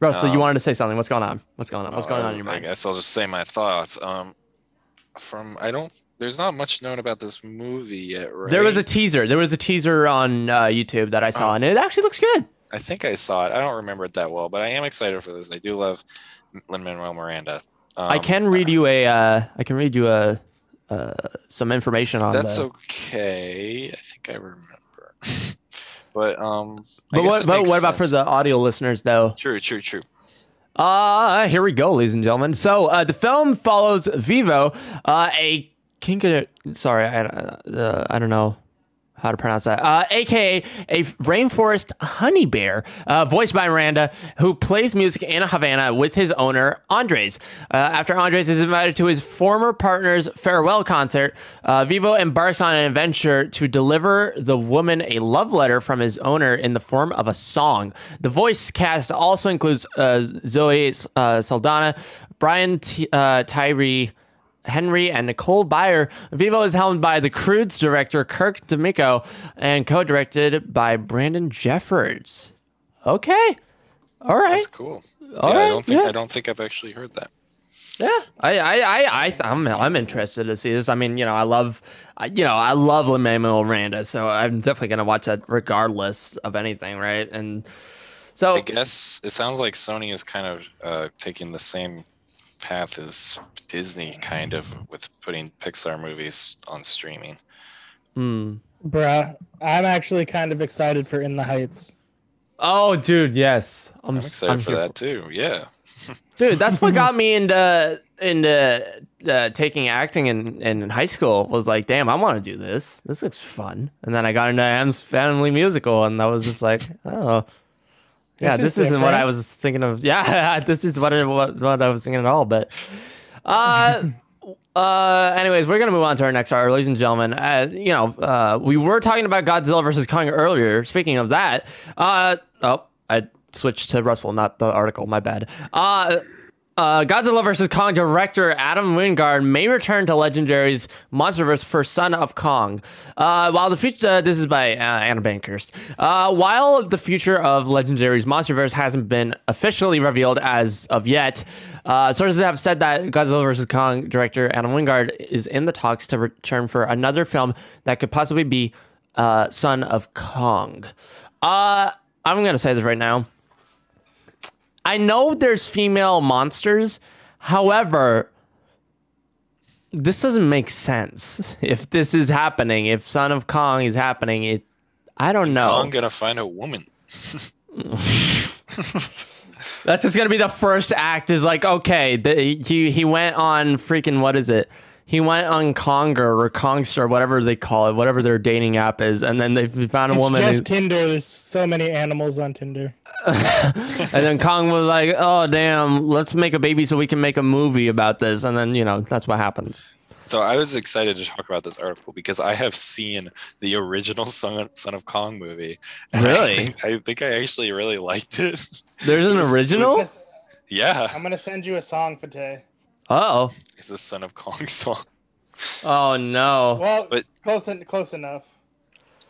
Russell, you Um, wanted to say something. What's going on? What's going on? What's going on in your mind? I guess I'll just say my thoughts. Um, from I don't. There's not much known about this movie yet, right? There was a teaser. There was a teaser on uh, YouTube that I saw, Oh. and it actually looks good. I think I saw it. I don't remember it that well, but I am excited for this. I do love Lin Manuel Miranda. Um, I can read you a. Uh, I can read you a. Uh, some information on that. That's the. okay. I think I remember. but um. But what? But what about for the audio listeners though? True. True. True. Uh, here we go, ladies and gentlemen. So, uh, the film follows Vivo, uh, a kinka. Sorry, I, uh, I don't know how to pronounce that. Uh, AKA a rainforest honey bear, uh, voiced by Miranda, who plays music in Havana with his owner Andres. Uh, after Andres is invited to his former partner's farewell concert, uh, Vivo embarks on an adventure to deliver the woman a love letter from his owner in the form of a song. The voice cast also includes uh, Zoe uh, Saldana, Brian T- Tyree. Henry and Nicole Byer. Vivo is helmed by the Croods' director Kirk DeMicco and co-directed by Brandon Jeffords. Okay, all right, That's cool. All yeah, right, I don't think yeah. I don't think I've actually heard that. yeah. I, I, I, I, I'm, I'm interested to see this. I mean, you know, I love, you know, I love Lin Manuel Miranda, so I'm definitely gonna watch that regardless of anything, right? And so, I guess it sounds like Sony is kind of uh, taking the same path is Disney, kind of, with putting Pixar movies on streaming. hmm. Bruh, I'm actually kind of excited for In the Heights. oh, dude, yes, I'm, I'm excited I'm for here that too. Yeah. dude that's what got me into into uh, taking acting in, in high school was like damn i want to do this this looks fun and then i got into am's family musical and i was just like oh yeah This is isn't what i was thinking of yeah this is what, I- what, what i was thinking at all but uh uh, anyways, we're gonna move on to our next hour, ladies and gentlemen. Uh, you know, uh, we were talking about Godzilla versus Kong earlier. Speaking of that, uh, oh, I switched to Russell, not the article. My bad. Uh, uh, Godzilla vs. Kong director Adam Wingard may return to Legendary's MonsterVerse for Son of Kong. Uh, while the future, uh, this is by uh, Anna Bankhurst. Uh, while the future of Legendary's MonsterVerse hasn't been officially revealed as of yet, uh, sources have said that Godzilla vs. Kong director Adam Wingard is in the talks to return for another film that could possibly be Son of Kong. I'm gonna say this right now. I know there's female monsters. However, this doesn't make sense. If this is happening, if Son of Kong is happening, it I don't know. Kong gonna find a woman. That's just gonna be the first act. Is like okay, the, he he went on freaking what is it? He went on Conger or Kongster, whatever they call it, whatever their dating app is, and then they found a It's woman. just who- Tinder. There's so many animals on Tinder. and then Kong was like, "Oh damn, let's make a baby so we can make a movie about this." And then you know that's what happens. So I was excited to talk about this article because I have seen the original Son, Son of Kong movie. and I Really? think, I think I actually really liked it. There's an It was- it was original. Yeah, I'm gonna send you a song, Fate. Oh, it's the Son of Kong song. oh no. Well, But- close en- close enough.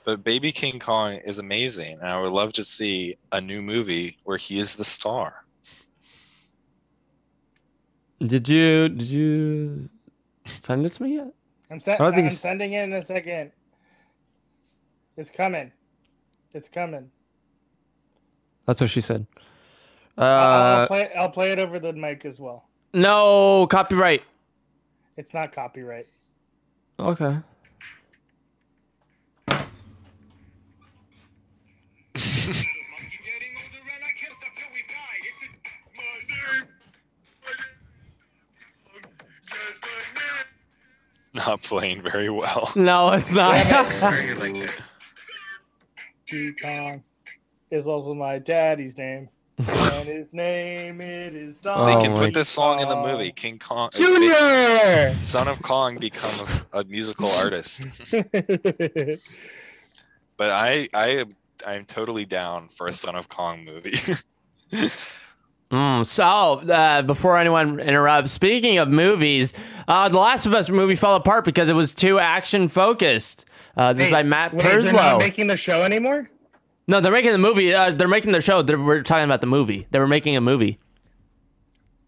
But Baby King Kong is amazing, and I would love to see a new movie where he is the star. Did you did you send it to me yet? I'm, sen- I don't think I'm it's- sending it in a second. It's coming. It's coming. That's what she said. I'll, I'll Uh, play. I'll play it over the mic as well. No, copyright. It's not copyright. Okay. not playing very well. No, it's not. G Kong is also my daddy's name and his name it is they can put this song in the movie. King Kong. Junior. Son of Kong becomes a musical artist. But I I am I'm totally down for a Son of Kong movie. Mm, so, uh, before anyone interrupts, speaking of movies, uh, The Last of Us movie fell apart because it was too action focused. Uh, this is by Matt wait, they're not making the show anymore. No, they're making the movie. Uh, they're making the show. They're, we're talking about the movie. They were making a movie.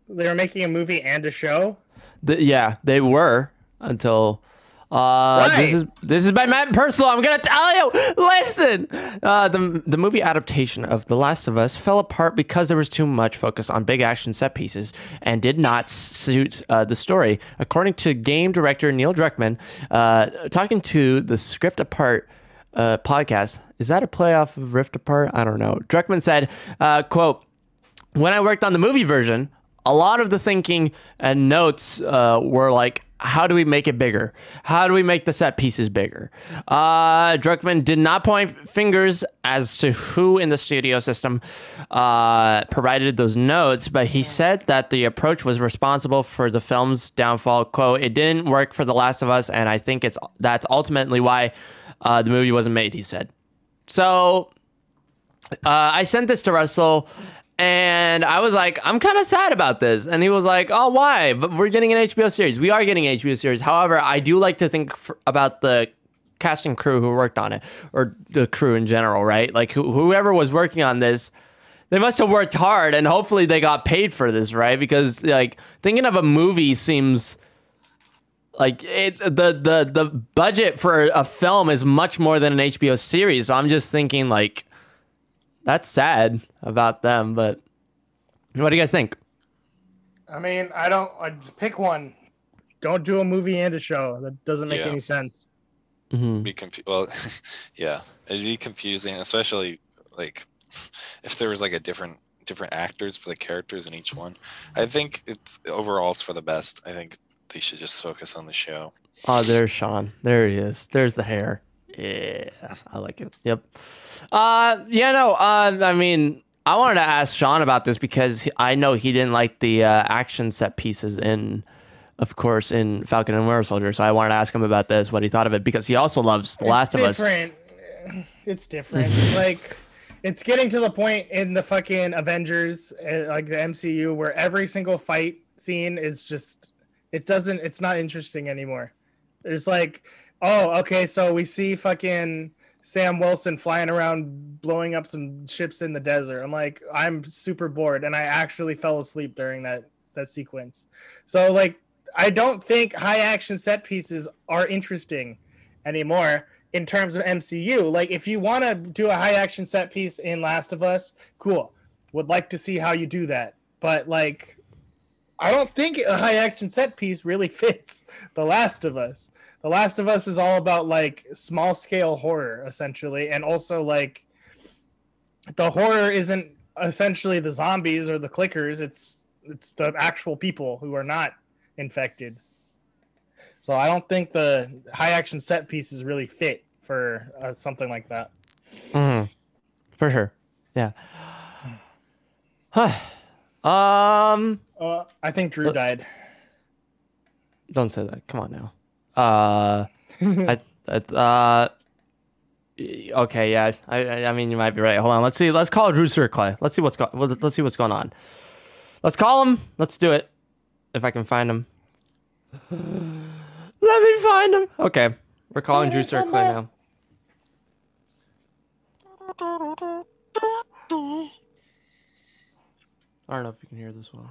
They were making a movie and a show. The, yeah, they were until. Uh, this is this is by Matt Purslow. I'm gonna tell you. Listen, uh, the the movie adaptation of The Last of Us fell apart because there was too much focus on big action set pieces and did not suit uh, the story, according to game director Neil Druckmann. Uh, talking to the Script Apart uh, podcast. Is that a playoff of Rift Apart? I don't know. Druckmann said, uh, "quote." when I worked on the movie version, a lot of the thinking and notes uh, were like, how do we make it bigger? How do we make the set pieces bigger? Uh, Druckmann did not point fingers as to who in the studio system uh, provided those notes, but he said that the approach was responsible for the film's downfall. "Quote: It didn't work for The Last of Us, and I think it's that's ultimately why uh, the movie wasn't made." He said. So uh, I sent this to Russell, and I was like, I'm kind of sad about this. And he was like, Oh, why? But we're getting an HBO series. We are getting an HBO series. However, I do like to think about the cast and crew who worked on it, or the crew in general, right? Like who whoever was working on this. They must have worked hard, and hopefully they got paid for this, right? Because like thinking of a movie seems like it the the the budget for a film is much more than an HBO series. So I'm just thinking like that's sad about them, but what do you guys think? I mean, I don't. I just pick one. Don't do a movie and a show. That doesn't make Yeah. any sense. Mm-hmm. be confu- well yeah it'd be confusing especially like if there was like a different different actors for the characters in each one i think it overall it's for the best i think they should just focus on the show Oh, there's Sean. There he is. There's the hair. Yeah, I like it. Yep. Uh, yeah, no. Uh, I mean, I wanted to ask Sean about this because I know he didn't like the uh, action set pieces in, of course, in Falcon and Winter Soldier. So I wanted to ask him about this, what he thought of it, because he also loves The Last of it's Us. different. It's different. like, it's getting to the point in the fucking Avengers, uh, like the MCU, where every single fight scene is just. It doesn't. It's not interesting anymore. There's like, oh, okay, so we see fucking Sam Wilson flying around, blowing up some ships in the desert. I'm like, I'm super bored, and I actually fell asleep during that that sequence. So like, I don't think high action set pieces are interesting anymore in terms of MCU. Like, if you want to do a high action set piece in Last of Us, cool. Would like to see how you do that. But like, I don't think a high action set piece really fits The Last of Us. The Last of Us is all about like small scale horror essentially, and also like the horror isn't essentially the zombies or the clickers. It's it's the actual people who are not infected. So I don't think the high action set pieces really fit for uh, something like that. Mm-hmm. For sure. Yeah. Huh. Um. Uh, I think Drew died. Don't say that. Come on now. Uh, I, I, uh, okay, yeah. I, I, I mean, you might be right. Hold on. Let's see. Let's call Rooster Clay. Let's see what's going. Let's see what's going on. Let's call him. Let's do it. If I can find him. Let me find him. Okay, we're calling Drew Clay now. I don't know if you can hear this one.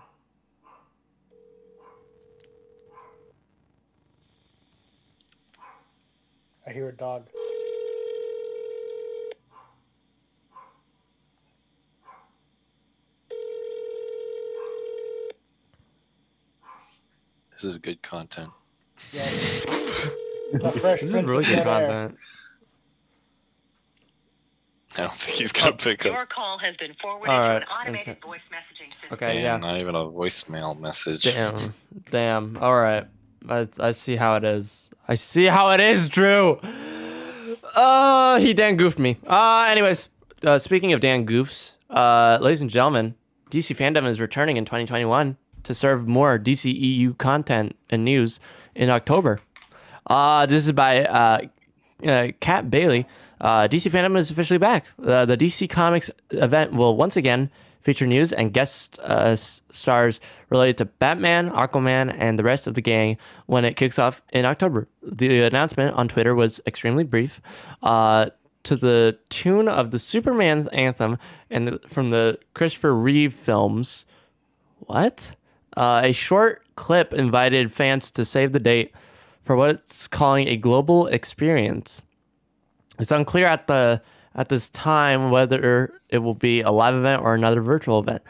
I hear a dog. this is good content Yeah. A fresh This is really good Bel-Air. content. I don't think he's gonna pick up Your call has been forwarded All to an automated okay. voice messaging system. Okay, Damn, yeah. not even a voicemail message Damn. Damn. All right. I, I see how it is. I see how it is, Drew. Uh, he Dan goofed me. Uh, anyways, uh, speaking of Dan goofs, uh, ladies and gentlemen, DC Fandom is returning in 2021 to serve more DCEU content and news in October. Uh, this is by uh, uh, Kat Bailey. Uh, DC Fandom is officially back. Uh, the DC Comics event will once again feature news and guest uh, stars related to Batman, Aquaman, and the rest of the gang when it kicks off in October. The announcement on Twitter was extremely brief. Uh, to the tune of the Superman anthem and from the Christopher Reeve films. What? Uh, a short clip invited fans to save the date for what it's calling a global experience. It's unclear at the at this time whether it will be a live event or another virtual event.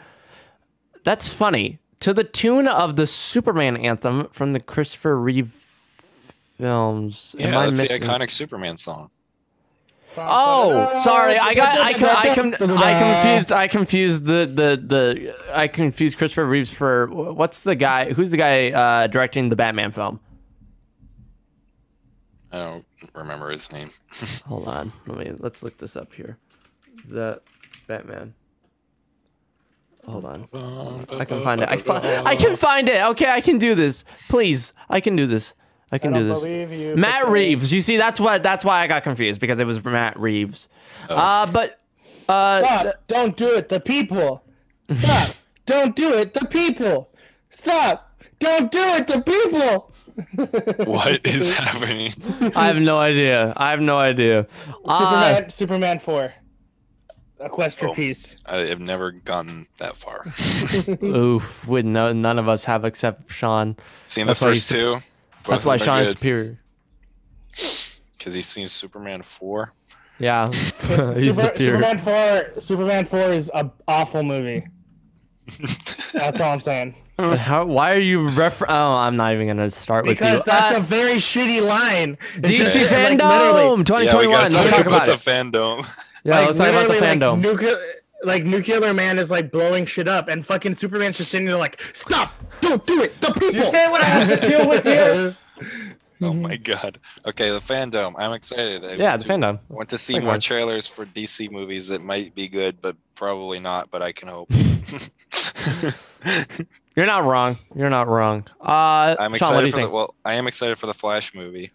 That's funny. To the tune of the Superman anthem from the Christopher Reeve films. Am Yeah, I that's the iconic Superman song. Oh, sorry. I got I I, com- I confused I confused the the the I confused Christopher Reeves for what's the guy who's the guy uh, directing the Batman film? I don't remember his name. Hold on. Let me let's look this up here. The Batman. Hold on. I can find it. I, fi- I can find it. Okay, I can do this. Please. I can do this. I can I do don't this. believe you. Matt Reeves. You see, that's what that's why I got confused because it was Matt Reeves. Uh, but uh, Stop! Don't do it. The people. Stop! Don't do it. The people. Stop! Don't do it. The people. What is happening? I have no idea. I have no idea. Uh, Superman. Superman four. Equestria Oh. peace. I have never gotten that far. oof. With no, none of us have except Sean. Seen That's the why first two. That's why Sean is superior. Because he's seen Superman four. Yeah, he's Super- Superman four. Superman four is a awful movie. That's all I'm saying. How, why are you refer? Oh, I'm not even gonna start with Because you. that's Uh, a very shitty line. It's just, DC like, fandom literally- Yeah, 2021. gotta let's talk talk about the fandom. Yeah, like, let's talk about the fandom. Like, nuclear, like nuclear man is like blowing shit up, and fucking Superman's just sitting there like, "Stop! Don't do it! The people." You say what I have to deal with here? Oh my god. Okay, the fandom. I'm excited. I Yeah, the to- fandom. Want to see Like more one. trailers for DC movies that might be good, but probably not. But I can hope. You're not wrong. You're not wrong. Uh, I'm Sean, excited for the well. I am excited for the Flash movie,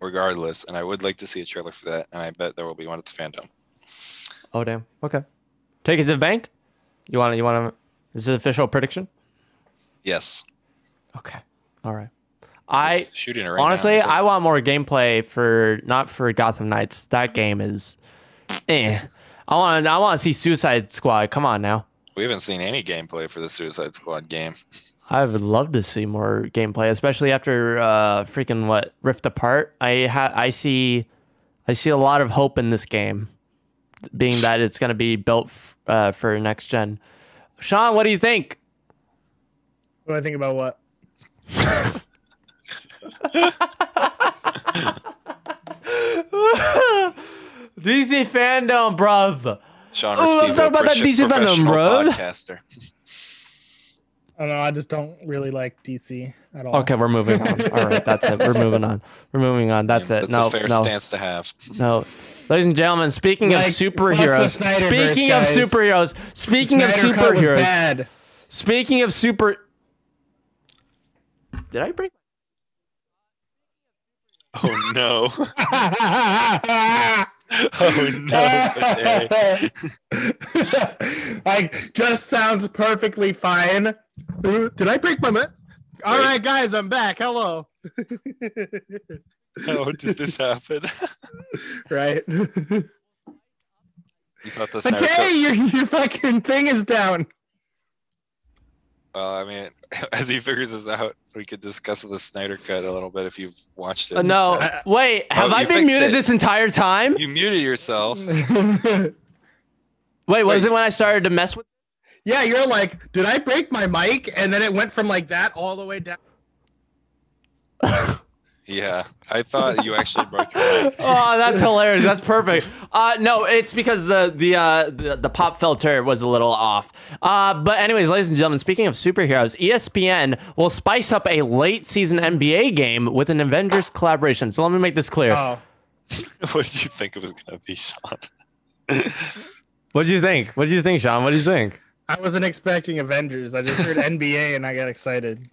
regardless, and I would like to see a trailer for that. And I bet there will be one at the fandom. Oh damn. Okay. Take it to the bank. You want to? You want to? Is it official prediction? Yes. Okay. All right. I shooting right now, honestly, but- I want more gameplay for not for Gotham Knights. That game is, eh. I want. I want to see Suicide Squad. Come on now. We haven't seen any gameplay for the Suicide Squad game. I would love to see more gameplay, especially after uh, freaking what Rift Apart. I ha- I see, I see a lot of hope in this game, being that it's going to be built f- uh, for next gen. Sean, what do you think? What do I think about what? DC fandom, bruv. Sean Oh, let's Restivo, talk about that DC Venom, bro. podcaster. I don't know. I just don't really like DC at all. Okay, we're moving on. All right, that's it. We're moving on. We're moving on. That's it. That's no, a fair no, stance to have. no. Ladies and gentlemen, speaking of Like, fuck the superheroes, Snyderverse, speaking of superheroes, speaking of Snyder Cut was superheroes, bad. speaking of super. Did I break? Oh no! oh no! Like just sounds perfectly fine. Did I break my mic? All Wait. right, guys, I'm back. Hello. How did this happen? right. You thought the But hey, your your fucking thing is down. Well, I mean, as he figures this out, we could discuss the Snyder Cut a little bit if you've watched it. Uh, no, I- wait. Have Oh, I been muted it. this entire time? You muted yourself. Wait, was Wait. it when I started to mess with? yeah, you're like, did I break my mic? And then it went from like that all the way down. Yeah, I thought you actually broke your mic. oh, that's hilarious. That's perfect. Uh, no, it's because the the, uh, the the pop filter was a little off. Uh, but anyways, ladies and gentlemen, speaking of superheroes, ESPN will spice up a late season NBA game with an Avengers collaboration. So let me make this clear. Oh, what did you think it was gonna be, Sean? what do you think? What do you think, Sean? What do you think? I wasn't expecting Avengers. I just heard NBA and I got excited.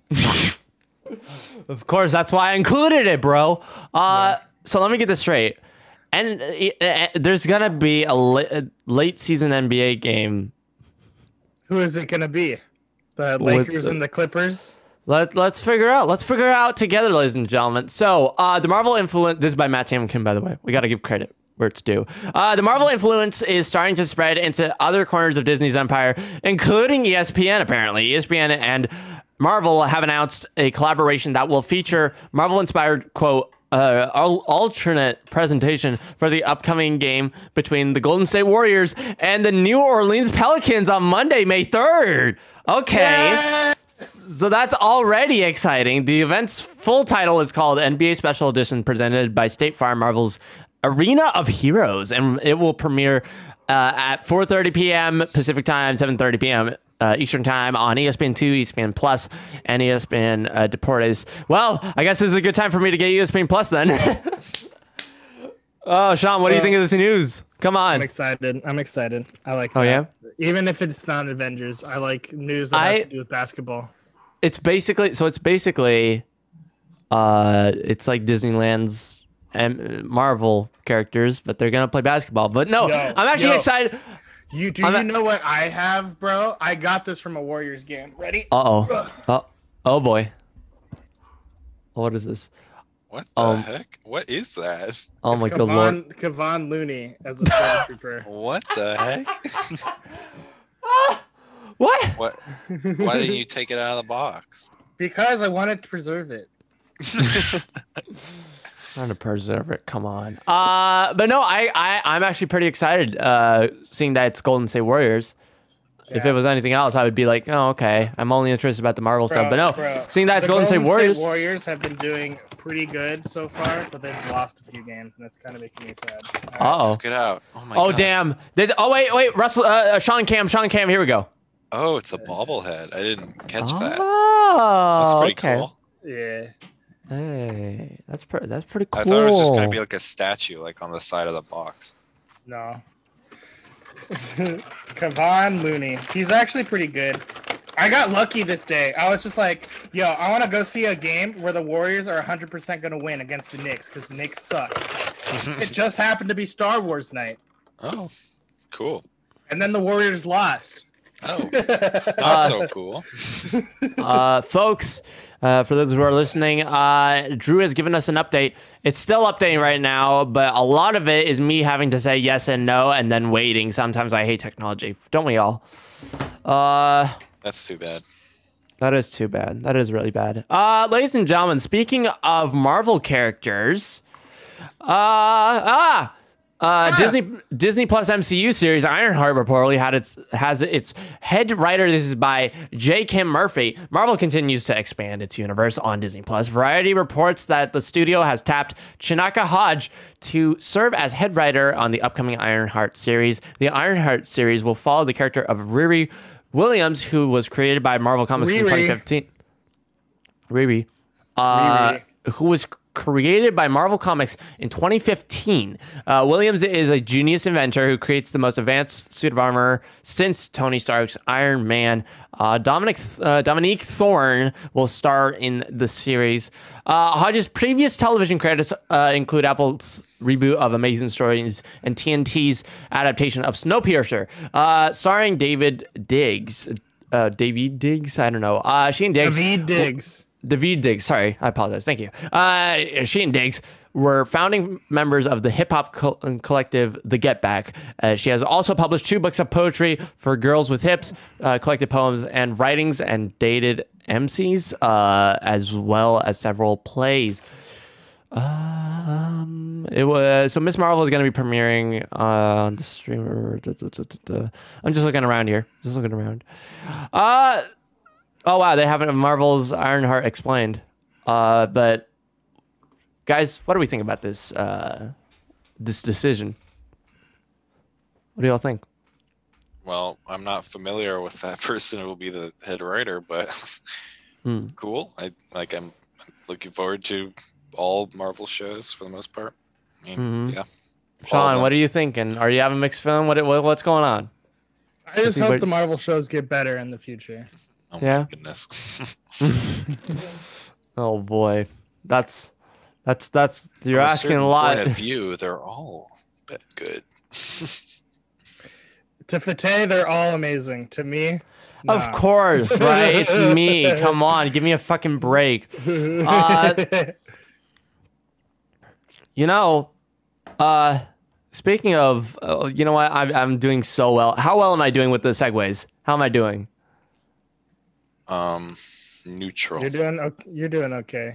Of course, that's why I included it, bro. Uh, so let me get this straight. And uh, uh, there's gonna be a, la- a late season NBA game Who is it gonna be? The Lakers the- and the Clippers. Let, let's figure out. Let's figure out together, ladies and gentlemen. So, uh, the Marvel influence. This is by Matt T.M. Kim, by the way. We got to give credit where it's due. Uh, the Marvel influence is starting to spread into other corners of Disney's empire, including ESPN. Apparently, ESPN and Marvel have announced a collaboration that will feature Marvel-inspired quote. Uh, alternate presentation for the upcoming game between the Golden State Warriors and the New Orleans Pelicans on Monday, May 3rd. Okay. So that's already exciting. The event's full title is called NBA Special Edition, presented by State Farm Marvel's Arena of Heroes, and it will premiere uh, at 4:30 p.m. Pacific Time, 7:30 p.m. Uh, Eastern Time on ESPN two, ESPN Plus, and ESPN uh, Deportes. Well, I guess this is a good time for me to get ESPN Plus then. oh, Sean, what do you think of this news? Come on. I'm excited. I'm excited. I like. Oh yeah. Even if it's not Avengers, I like news that I- has to do with basketball. it's basically so it's basically uh it's like disneyland's and Marvel characters, but they're gonna play basketball. But no, Yo, I'm actually yo. excited. You do I'm you a- know what I have, bro? I got this from a Warriors game. Ready? Uh oh. Oh, oh boy. What is this? What the Um, heck? What is that? Oh my good lord. Kevon, Kevon Looney as a stormtrooper. What the heck? What? What? Why didn't you take it out of the box? because I wanted to preserve it. Trying to preserve it. Come on. Uh, but no, I, I I'm actually pretty excited. Uh, seeing that it's Golden State Warriors. If it was anything else, I would be like, oh, okay. I'm only interested about the Marvel stuff. But no, bro. seeing that it's The Golden State Warriors. Warriors have been doing pretty good so far, but they've lost a few games, and that's kind of making me sad. Uh oh. Took it out. Oh my Oh god. damn! Did, oh wait, wait, Russell, uh, uh, Sean Cam, Sean Cam. Here we go. Oh, it's a bobblehead. I didn't catch that. Oh, That's pretty okay. cool. Yeah. Hey, that's pretty. That's pretty cool. I thought it was just gonna be like a statue, like on the side of the box. No. Kevon Looney. He's actually pretty good. I got lucky this day. I was just like, yo, I want to go see a game where the Warriors are 100% going to win against the Knicks because the Knicks suck. it just happened to be Star Wars night. Oh, cool. And then the Warriors lost. Oh, not so cool. uh, folks, uh, for those who are listening, uh, Drew has given us an update. It's still updating right now, but a lot of it is me having to say yes and no and then waiting. Sometimes I hate technology, don't we all? Uh, That's too bad. that is too bad. That is really bad. Uh, ladies and gentlemen, speaking of Marvel characters, uh, ah. Uh, Disney Disney Plus MCU series Ironheart reportedly had its has its head writer. This is by J. Kim Murphy. Marvel continues to expand its universe on Disney Plus. Variety reports that the studio has tapped Chinaka Hodge to serve as head writer on the upcoming Ironheart series. The Ironheart series will follow the character of Riri Williams, who was created by Marvel Comics in 2015. Riri, uh, Riri. who was created by Marvel Comics in 2015. Uh, Williams is a genius inventor who creates the most advanced suit of armor since Tony Stark's Iron Man. Uh, Dominic uh, Dominique Thorne will star in the series. Uh, Hodges' previous television credits uh, include Apple's reboot of Amazing Stories and TNT's adaptation of Snowpiercer, uh, starring David Diggs. David Diggs, I don't know. Sheen Diggs. David Diggs. David Diggs, sorry, I apologize. Thank you. Uh, she and Diggs were founding members of the hip hop co- collective The Get Back. Uh, she has also published two books of poetry for girls with hips, uh, collected poems and writings, and dated MCs, uh, as well as several plays. Um, it was so Miss Marvel is going to be premiering on the streamer. I'm just looking around here, just looking around. Uh Oh wow, they haven't Marvel's Ironheart explained. Uh, but guys, what do we think about this uh, this decision? What do y'all think? Well, I'm not familiar with that person who will be the head writer, but Hmm. cool. I like. I'm, I'm looking forward to all Marvel shows for the most part. I mean, Mhm. yeah. Sean, what are you thinking? Are you having mixed feeling? What, what what's going on? I just hope what- the Marvel shows get better in the future. Oh Yeah. my goodness. Oh boy, that's that's that's you're From asking certain a lot. Point of view, they're all been good. To Fateh, they're all amazing. To me, Of course, right? It's me. Come on, give me a fucking break. Uh, You know, uh, speaking of, uh, you know what? I'm I'm doing so well. How well am I doing with the segues? How am I doing? Um, neutral. you're doing okay. You're doing okay.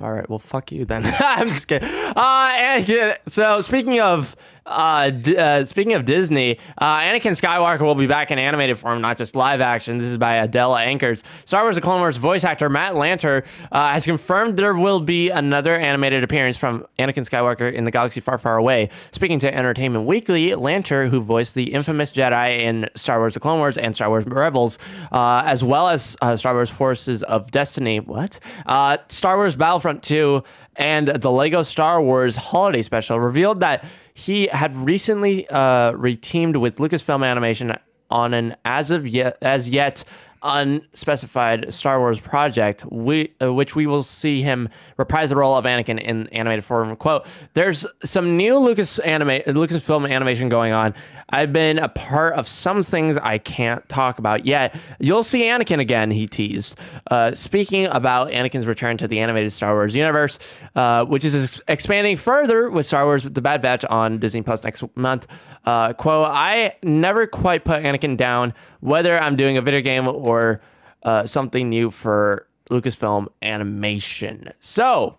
All right, well, fuck you then. I'm just kidding. Uh, Anakin. So speaking of, uh, D- uh, speaking of Disney, uh, Anakin Skywalker will be back in animated form, not just live action. This is by Adele Ankers. Star Wars: The Clone Wars voice actor Matt Lanter uh, has confirmed there will be another animated appearance from Anakin Skywalker in the galaxy far, far away. Speaking to Entertainment Weekly, Lanter, who voiced the infamous Jedi in Star Wars: The Clone Wars and Star Wars Rebels, uh, as well as uh, Star Wars: Forces of Destiny. What? Uh, Star Wars Battlefront 2 and the Lego Star Wars Holiday Special revealed that he had recently uh, reteamed with Lucasfilm Animation on an as of yet as yet unspecified Star Wars project, we, uh, which we will see him reprise the role of Anakin in animated form. Quote: There's some new Lucas Lucasfilm animation going on. I've been a part of some things I can't talk about yet. You'll see Anakin again, he teased. Uh, speaking about Anakin's return to the animated Star Wars universe, uh, which is ex- expanding further with Star Wars The Bad Batch on Disney Plus next month. Uh, quote, I never quite put Anakin down, whether I'm doing a video game or uh, something new for Lucasfilm animation. So,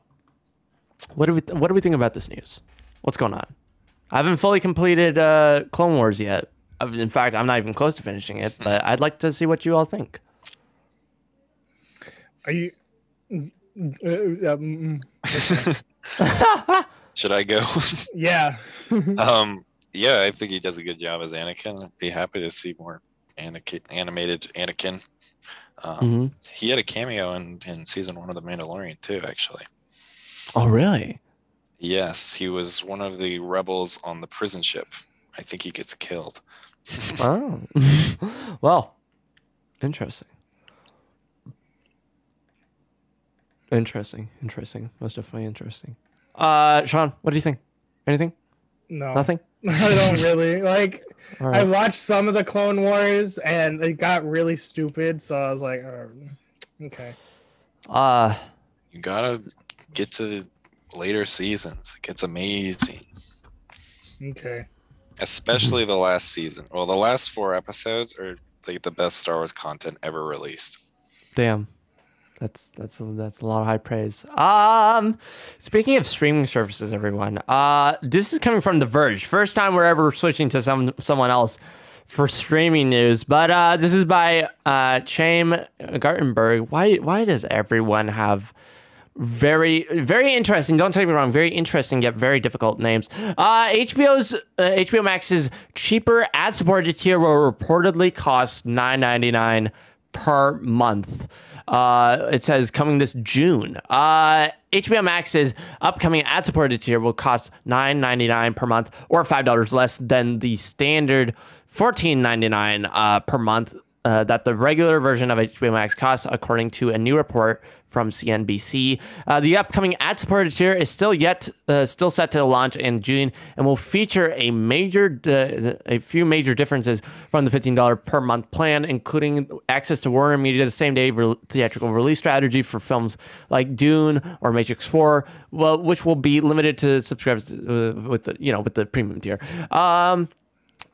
what do we th- what do we think about this news? What's going on? I haven't fully completed uh, Clone Wars yet. Uh, In fact, I'm not even close to finishing it, but I'd like to see what you all think. Are you? Uh, um, Should I go? yeah. um, yeah, I think he does a good job as Anakin. I'd be happy to see more Anakin, animated Anakin. Um, Mhm. He had a cameo in, in season one of The Mandalorian too, actually. Oh, really? Yes, he was one of the rebels on the prison ship. I think he gets killed. Oh, well, interesting. Interesting, interesting. Most definitely interesting. Uh, Sean, what do you think? Anything? No. Nothing. I don't really like. All I watched some of the Clone Wars and it got really stupid, so I was like, oh, okay. Uh, You gotta get to the later seasons. It gets amazing. Okay. Especially the last season. Well, the last four episodes are like the best Star Wars content ever released. damn. That's that's that's a lot of high praise. Um, speaking of streaming services, everyone. Uh, this is coming from The Verge. First time we're ever switching to some someone else for streaming news. But uh, this is by uh, Chaim Gartenberg. Why why does everyone have very very interesting. Don't take me wrong. Very interesting yet very difficult names. Uh hbo's uh, hbo max's cheaper ad supported tier will reportedly cost 9.99 per month. Uh it says coming this june. Uh hbo max's upcoming ad supported tier will cost 9.99 per month or $5 less than the standard 14.99 uh per month uh, that the regular version of HBO Max costs, according to a new report from CNBC. Uh, the upcoming ad-supported tier is still yet uh, still set to launch in June and will feature a major uh, a few major differences from the $15 per month plan, including access to Warner Media the same day re- theatrical release strategy for films like Dune or Matrix 4, well, which will be limited to subscribers uh, with the you know with the premium tier. Um,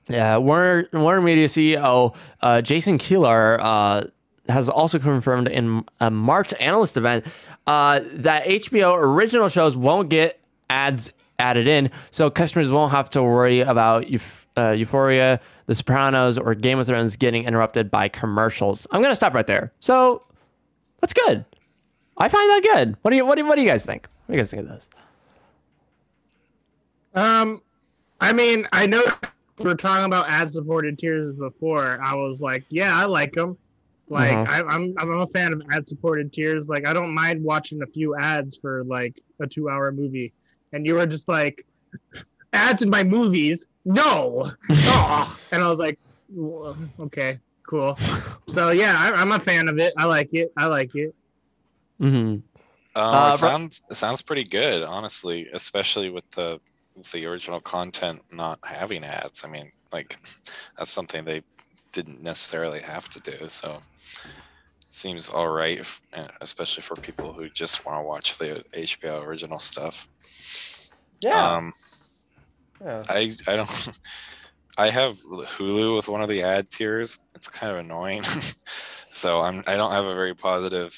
yeah, Warner Warner Media CEO uh, Jason Kilar uh, has also confirmed in a March analyst event uh, that HBO original shows won't get ads added in, so customers won't have to worry about Euph- uh, Euphoria, The Sopranos, or Game of Thrones getting interrupted by commercials. I'm gonna stop right there. So that's good. I find that good. What do you what do, what do you guys think? What do you guys think of this? Um, I mean, I know were talking about ad-supported tiers before. I was like, yeah, I like them. Like, Mhm. I, I'm I'm a fan of ad-supported tiers. Like, I don't mind watching a few ads for like a two-hour movie. And you were just like, ads in my movies? No. Aw. and I was like, "Well, okay, cool. So yeah, I, I'm a fan of it. I like it. I like it. hmm Uh, Uh, it sounds it sounds pretty good, honestly, especially with the with the original content not having ads. I mean, like that's something they didn't necessarily have to do. So it seems all right, if, eh, especially for people who just want to watch the HBO original stuff. Um, yeah. I I don't. I have Hulu with one of the ad tiers. It's kind of annoying, so I'm I don't have a very positive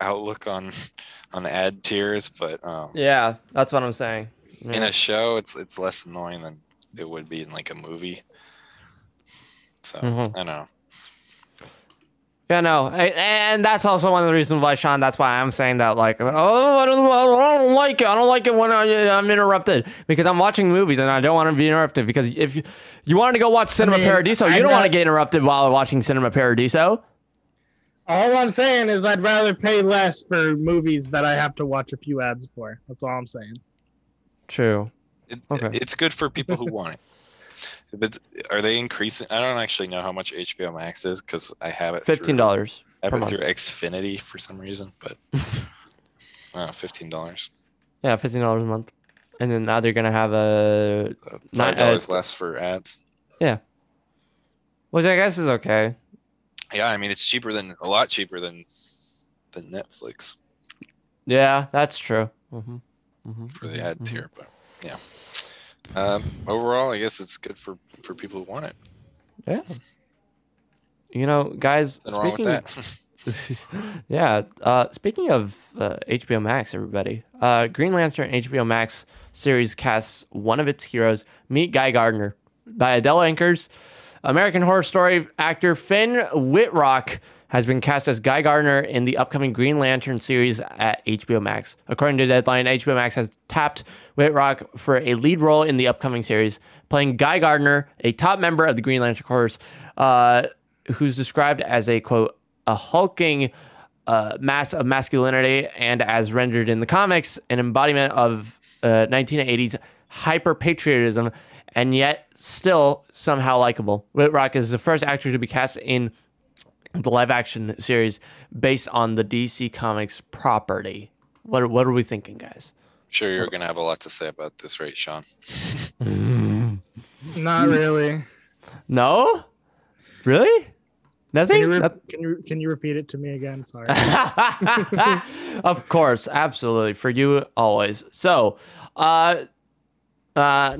outlook on on ad tiers, but um, Yeah, that's what I'm saying. In a show, it's it's less annoying than it would be in like a movie. So Mhm. I don't know. Yeah, no, I- and that's also one of the reasons why, Sean. That's why I'm saying that, like, oh, I don't, I don't like it. I don't like it when I, I'm interrupted because I'm watching movies and I don't want to be interrupted. Because if you, you wanted to go watch Cinema mean, Paradiso, you I'm don't want to get interrupted while watching Cinema Paradiso. All I'm saying is I'd rather pay less for movies that I have to watch a few ads for. That's all I'm saying. True. It, Okay. It's good for people who want it. But are they increasing? I don't actually know how much HBO Max is because I have it. Fifteen dollars. I have it month. through Xfinity for some reason, but uh, fifteen dollars. Yeah, fifteen dollars a month, and then now they're gonna have a, So Five dollars less for ads. Yeah, which I guess is okay. Yeah, I mean it's cheaper than a lot cheaper than than Netflix Yeah, that's true. hmm hmm for the ad tier, but yeah. Um, overall, I guess it's good for for people who want it. Yeah. You know, guys. Speaking, yeah. Uh, speaking of uh, HBO Max, everybody, uh, Green Lantern HBO Max series casts one of its heroes, Meet Guy Gardner, by Adele Ankers. American Horror Story actor Finn Wittrock has been cast as Guy Gardner in the upcoming Green Lantern series at HBO Max. According to Deadline, HBO Max has tapped Wittrock for a lead role in the upcoming series, playing Guy Gardner, a top member of the Green Lantern Corps, uh, who's described as a quote a hulking uh, mass of masculinity and as rendered in the comics, an embodiment of uh, 1980s hyper patriotism, and yet still somehow likable. Wittrock is the first actor to be cast in the live action series based on the DC Comics property. What, what are we thinking, guys? sure, you're gonna have a lot to say about this, right, Sean? Not really. No? Really? Can Nothing? you, re- Noth- can you can you repeat it to me again? Sorry. of course, absolutely. For you, always. So, uh, uh,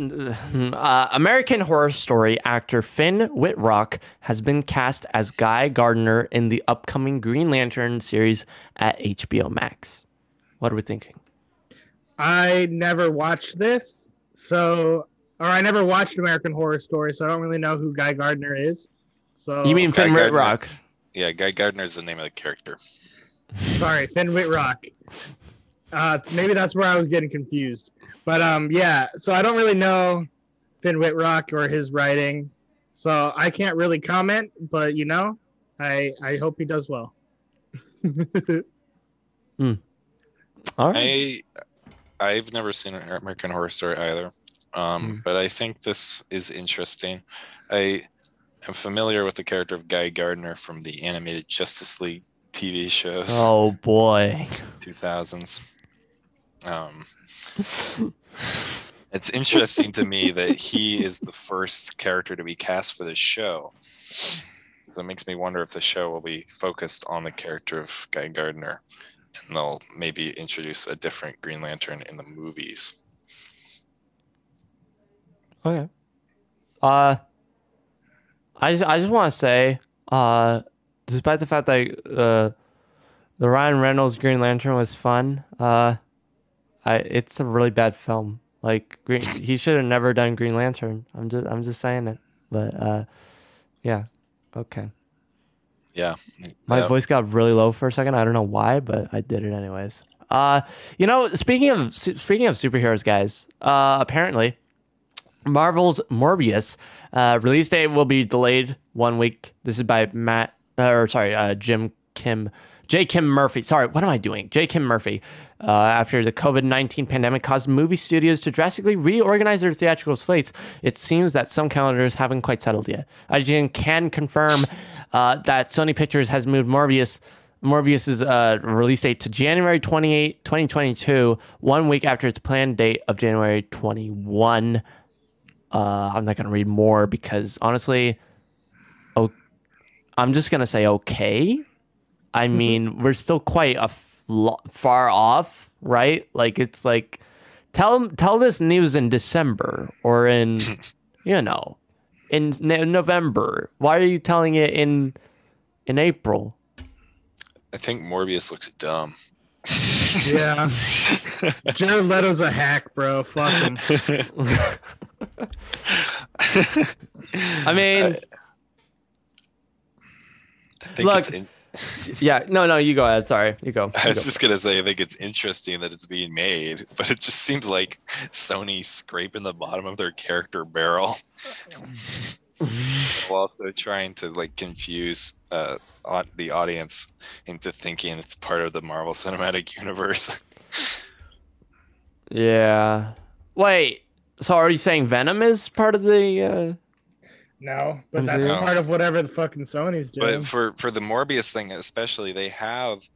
uh, American Horror Story actor Finn Wittrock has been cast as Guy Gardner in the upcoming Green Lantern series at HBO Max. What are we thinking? I never watched this, so or I never watched American Horror Story, so I don't really know who Guy Gardner is. So You mean Guy Finn Gardner. Wittrock? Yeah, Guy Gardner is the name of the character. sorry, Finn Wittrock. Uh, maybe that's where I was getting confused. But um, yeah. So I don't really know Finn Wittrock or his writing, so I can't really comment. But you know, I I hope he does well. All right. I I've never seen an American Horror Story either, um, but I think this is interesting. I am familiar with the character of Guy Gardner from the animated Justice League TV shows, Oh boy. 2000s. Um, it's interesting to me that he is the first character to be cast for this show. So it makes me wonder if the show will be focused on the character of Guy Gardner and they'll maybe introduce a different Green Lantern in the movies. Okay. Uh, I just I just want to say, uh, despite the fact that uh, the Ryan Reynolds Green Lantern was fun, uh, I it's a really bad film. Like Green, he should have never done Green Lantern. I'm just I'm just saying it. But uh, yeah, okay. Yeah. My Yeah. voice got really low for a second. I don't know why, but I did it anyways. Uh, you know, speaking of speaking of superheroes, guys, uh, apparently Marvel's Morbius uh, release date will be delayed one week. This is by Matt, uh, or sorry, uh, Jim Kim, J. Kim Murphy. Sorry, what am I doing? J. Kim Murphy. Uh, after the COVID 19 pandemic caused movie studios to drastically reorganize their theatrical slates, it seems that some calendars haven't quite settled yet. IGN can confirm uh, that Sony Pictures has moved Morbius. Morbius's uh, release date to January 28, 2022, one week after its planned date of January 21. Uh, I'm not going to read more because honestly, oh, I'm just going to say okay. I mm-hmm. mean, we're still quite a f- lo- far off, right? Like it's like tell tell this news in December or in you know in n- November. Why are you telling it in in April? I think Morbius looks dumb. Yeah. Jared Leto's a hack, bro. Fuck him. I mean, I think Look, it's in- yeah, no, no, you go ahead. Sorry, you go. I was go. just gonna say I think it's interesting that it's being made, but it just seems like Sony scraping the bottom of their character barrel. While also trying to like confuse uh, the audience into thinking it's part of the Marvel Cinematic Universe. Yeah. Wait. So are you saying Venom is part of the? Uh... No, but I'm that's serious. part of whatever the fucking Sony's doing. But for for the Morbius thing especially, they have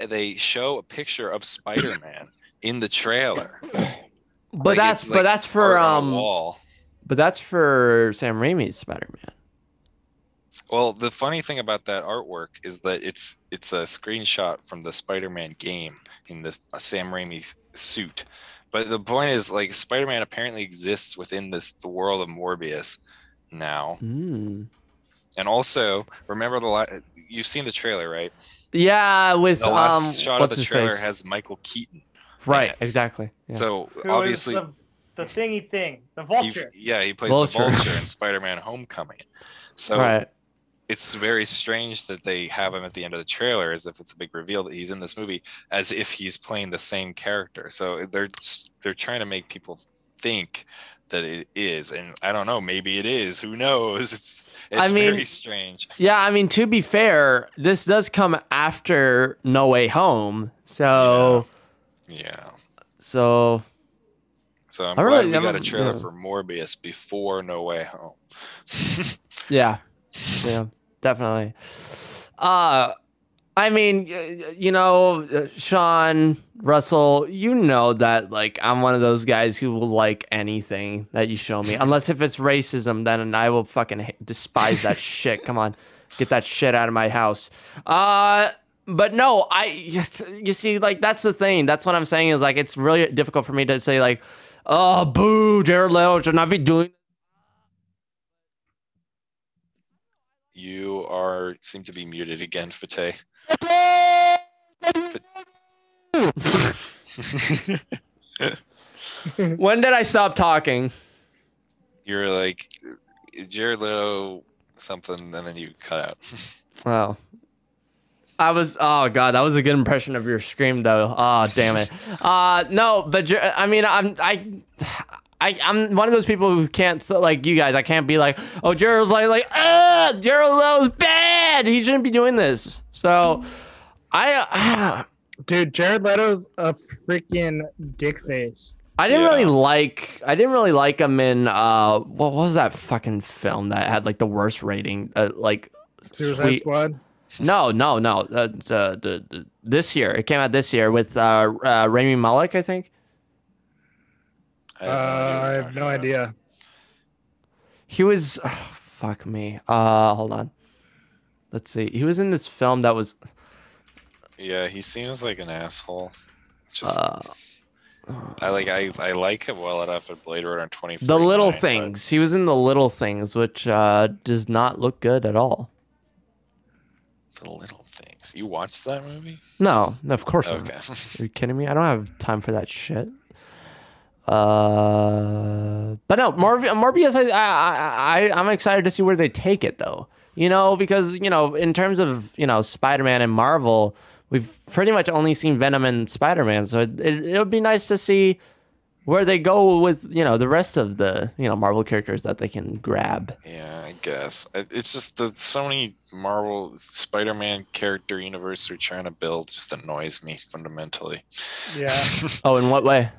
they show a picture of Spider-Man in the trailer. But Like, that's it's, but like, that's for art on a um. wall. But that's for Sam Raimi's Spider-Man. Well, the funny thing about that artwork is that it's it's a screenshot from the Spider-Man game in this uh, Sam Raimi s- suit. But the point is, like, Spider-Man apparently exists within this the world of Morbius now, Mm. and also remember the la- you've seen the trailer, right? Yeah, with The last um. shot of the trailer face? has Michael Keaton. right, exactly. Yeah. So Who is obviously, the, the thingy thing, the he- vulture. yeah, he plays Vulture. the Vulture in Spider-Man: Homecoming. So right. it's very strange that they have him at the end of the trailer as if it's a big reveal that he's in this movie as if he's playing the same character so they're they're trying to make people think that it is and i don't know maybe it is who knows? It's it's I mean- very strange. Yeah, I mean to be fair, this does come after No Way Home, so yeah. So so i'm I glad really- we I'm got a- a trailer yeah. for morbius before no way home. Yeah, yeah, definitely. Uh, I mean, you know, uh, Sean Russell, you know that like I'm one of those guys who will like anything that you show me, unless if it's racism, then I will fucking despise that shit. Come on, get that shit out of my house. Uh. But no, I you see, like that's the thing. That's what I'm saying is like it's really difficult for me to say like, oh, boo, Jared Leto should not be doing you are seem to be muted again fate When did I stop talking? you're like leto something and then you cut out Oh. I was oh god, that was a good impression of your scream though. Oh damn it. Uh no, but I mean I'm I I, I'm one of those people who can't like you guys. I can't be like, oh, Gerald's like, like, ah, Gerald Leto's bad. He shouldn't be doing this. So, I, ah, Dude, Jared Leto's a freaking dick face. I didn't Yeah. really like, I didn't really like him in, uh, what was that fucking film that had like the worst rating? Uh, like, Suicide Sweet- Squad. No, no, no. Uh, the, the, the this year it came out this year with uh, uh Rami Malek, I think. I Uh, have no idea I have no idea. He was, fuck me. Uh, hold on. Let's see. He was in this film that was. Yeah, he seems like an asshole. Just Uh, I like I, I like him well enough at Blade Runner 2049. the little but things. He was in the little things, which uh, does not look good at all. The little things. You watched that movie? No, no, of course Okay. not. Are you kidding me? I don't have time for that shit. Uh, but no, Morbi- Morbius. I, I, I, I'm excited to see where they take it, though. You know, because you know, in terms of you know Spider-Man and Marvel, we've pretty much only seen Venom and Spider Man. So it, it it would be nice to see where they go with you know the rest of the you know Marvel characters that they can grab. Yeah, I guess it's just the so many Marvel Spider-Man character universe they're trying to build just annoys me fundamentally. Yeah. Oh, in what way?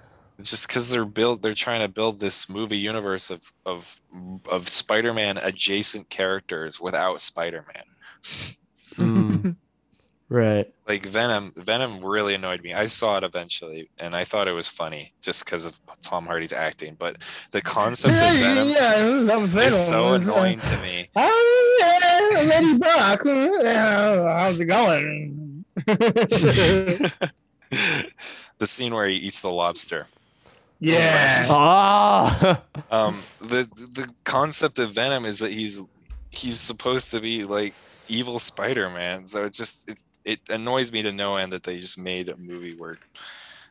Just because they're build they're trying to build this movie universe of of of Spider-Man adjacent characters without Spider-Man. Mm, right. Like Venom, Venom really annoyed me. I saw it eventually, and I thought it was funny just because of Tom Hardy's acting. But the concept of Venom yeah, Venom. is so annoying to me. Oh yeah, Lady Buck. How's it going? the scene where he eats the lobster. yeah. Oh. Um, the the concept of Venom is that he's he's supposed to be like evil Spider-Man. So it just it, it annoys me to no end that they just made a movie where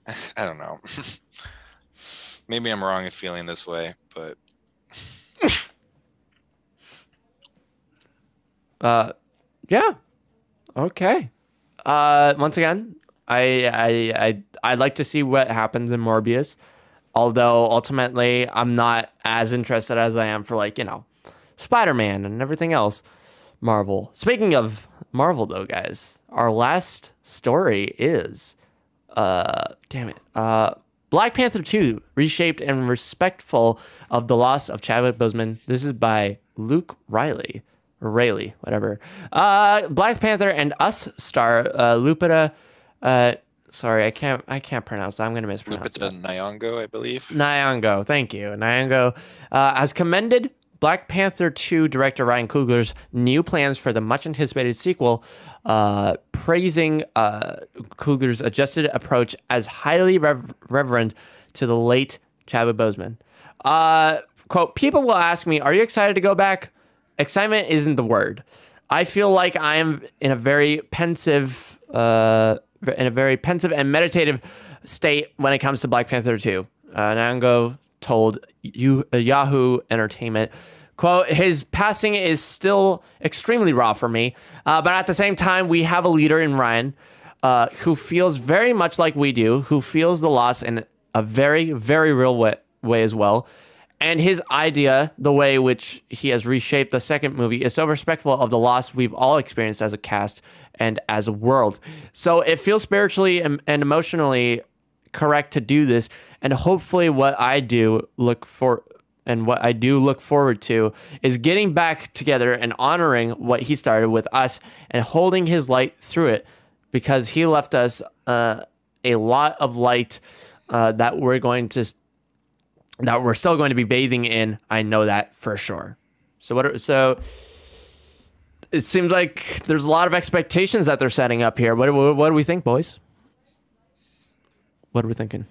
I don't know. Maybe I'm wrong in feeling this way, but Uh, yeah. Okay. Uh, once again, I I I I'd like to see what happens in Morbius. Although ultimately, I'm not as interested as I am for like you know, Spider Man and everything else. Marvel. Speaking of Marvel, though, guys, our last story is, uh, damn it, uh, Black Panther 2, reshaped and respectful of the loss of Chadwick Boseman. This is by Luke Riley. Or Rayleigh, whatever. Uh, Black Panther and Us star uh, Lupita. Uh, sorry, I can't. I can't pronounce that. I'm gonna mispronounce Lupita it. Nyong'o, I believe. Nyong'o, thank you. Nyong'o uh, has commended Black Panther 2 director Ryan Coogler's new plans for the much anticipated sequel, uh, praising uh, Coogler's adjusted approach as highly rev- reverent to the late Chadwick Boseman. Uh, quote, people will ask me, are you excited to go back? Excitement isn't the word. I feel like I am in a very pensive, uh, in a very pensive and meditative state when it comes to Black Panther 2. Uh, Nyong'o told Yahoo Entertainment, quote, his passing is still extremely raw for me, uh, but at the same time, we have a leader in Ryan uh, who feels very much like we do, who feels the loss in a very, very real way, way as well. And his idea, the way which he has reshaped the second movie, is so respectful of the loss we've all experienced as a cast and as a world. So it feels spiritually and, and emotionally correct to do this. And hopefully, what I do look for and what I do look forward to is getting back together and honoring what he started with us and holding his light through it because he left us uh, a lot of light uh, that we're going to that we're still going to be bathing in. I know that for sure. So what? Are, so it seems like there's a lot of expectations that they're setting up here. What, what, what do we think, boys? What are we thinking?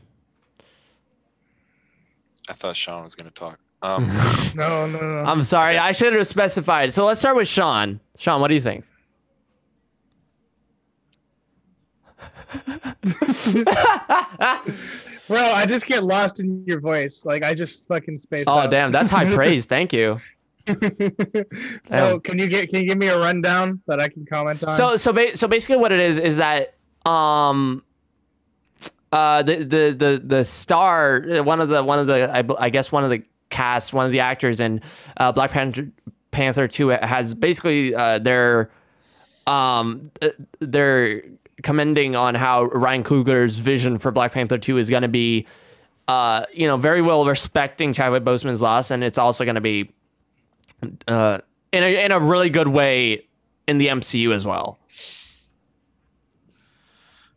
I thought Sean was going to talk. Um, No, no, no. I'm sorry, I should have specified. So let's start with Sean. Sean, what do you think? Bro, I just get lost in your voice. Like I just fucking space. Oh, out. damn, that's high praise. Thank you. so Damn. can you get can you give me a rundown that I can comment on? So so ba- so basically what it is is that um uh the the the the star one of the one of the I, I guess one of the cast one of the actors in uh, Black Panther Panther 2 has basically uh their um uh, they're commending on how Ryan Coogler's vision for Black Panther 2 is going to be uh you know very well respecting Chadwick Boseman's loss and it's also going to be uh in a in a really good way in the MCU as well.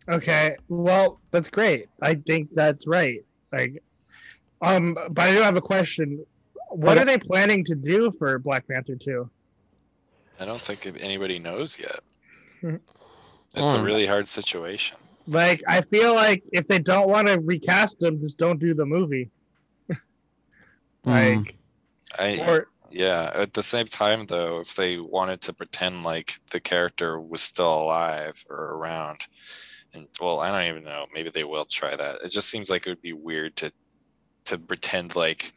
Okay, well, that's great. I think that's right. Like, um, but I do have a question. What Okay. are they planning to do for Black Panther two? I don't think anybody knows yet. Hmm. It's a Hmm. really hard situation. Like, I feel like if they don't want to recast them, just don't do the movie. Mm. Like, I or yeah. At the same time, though, if they wanted to pretend like the character was still alive or around, and well, I don't even know. Maybe they will try that. It just seems like it would be weird to to pretend like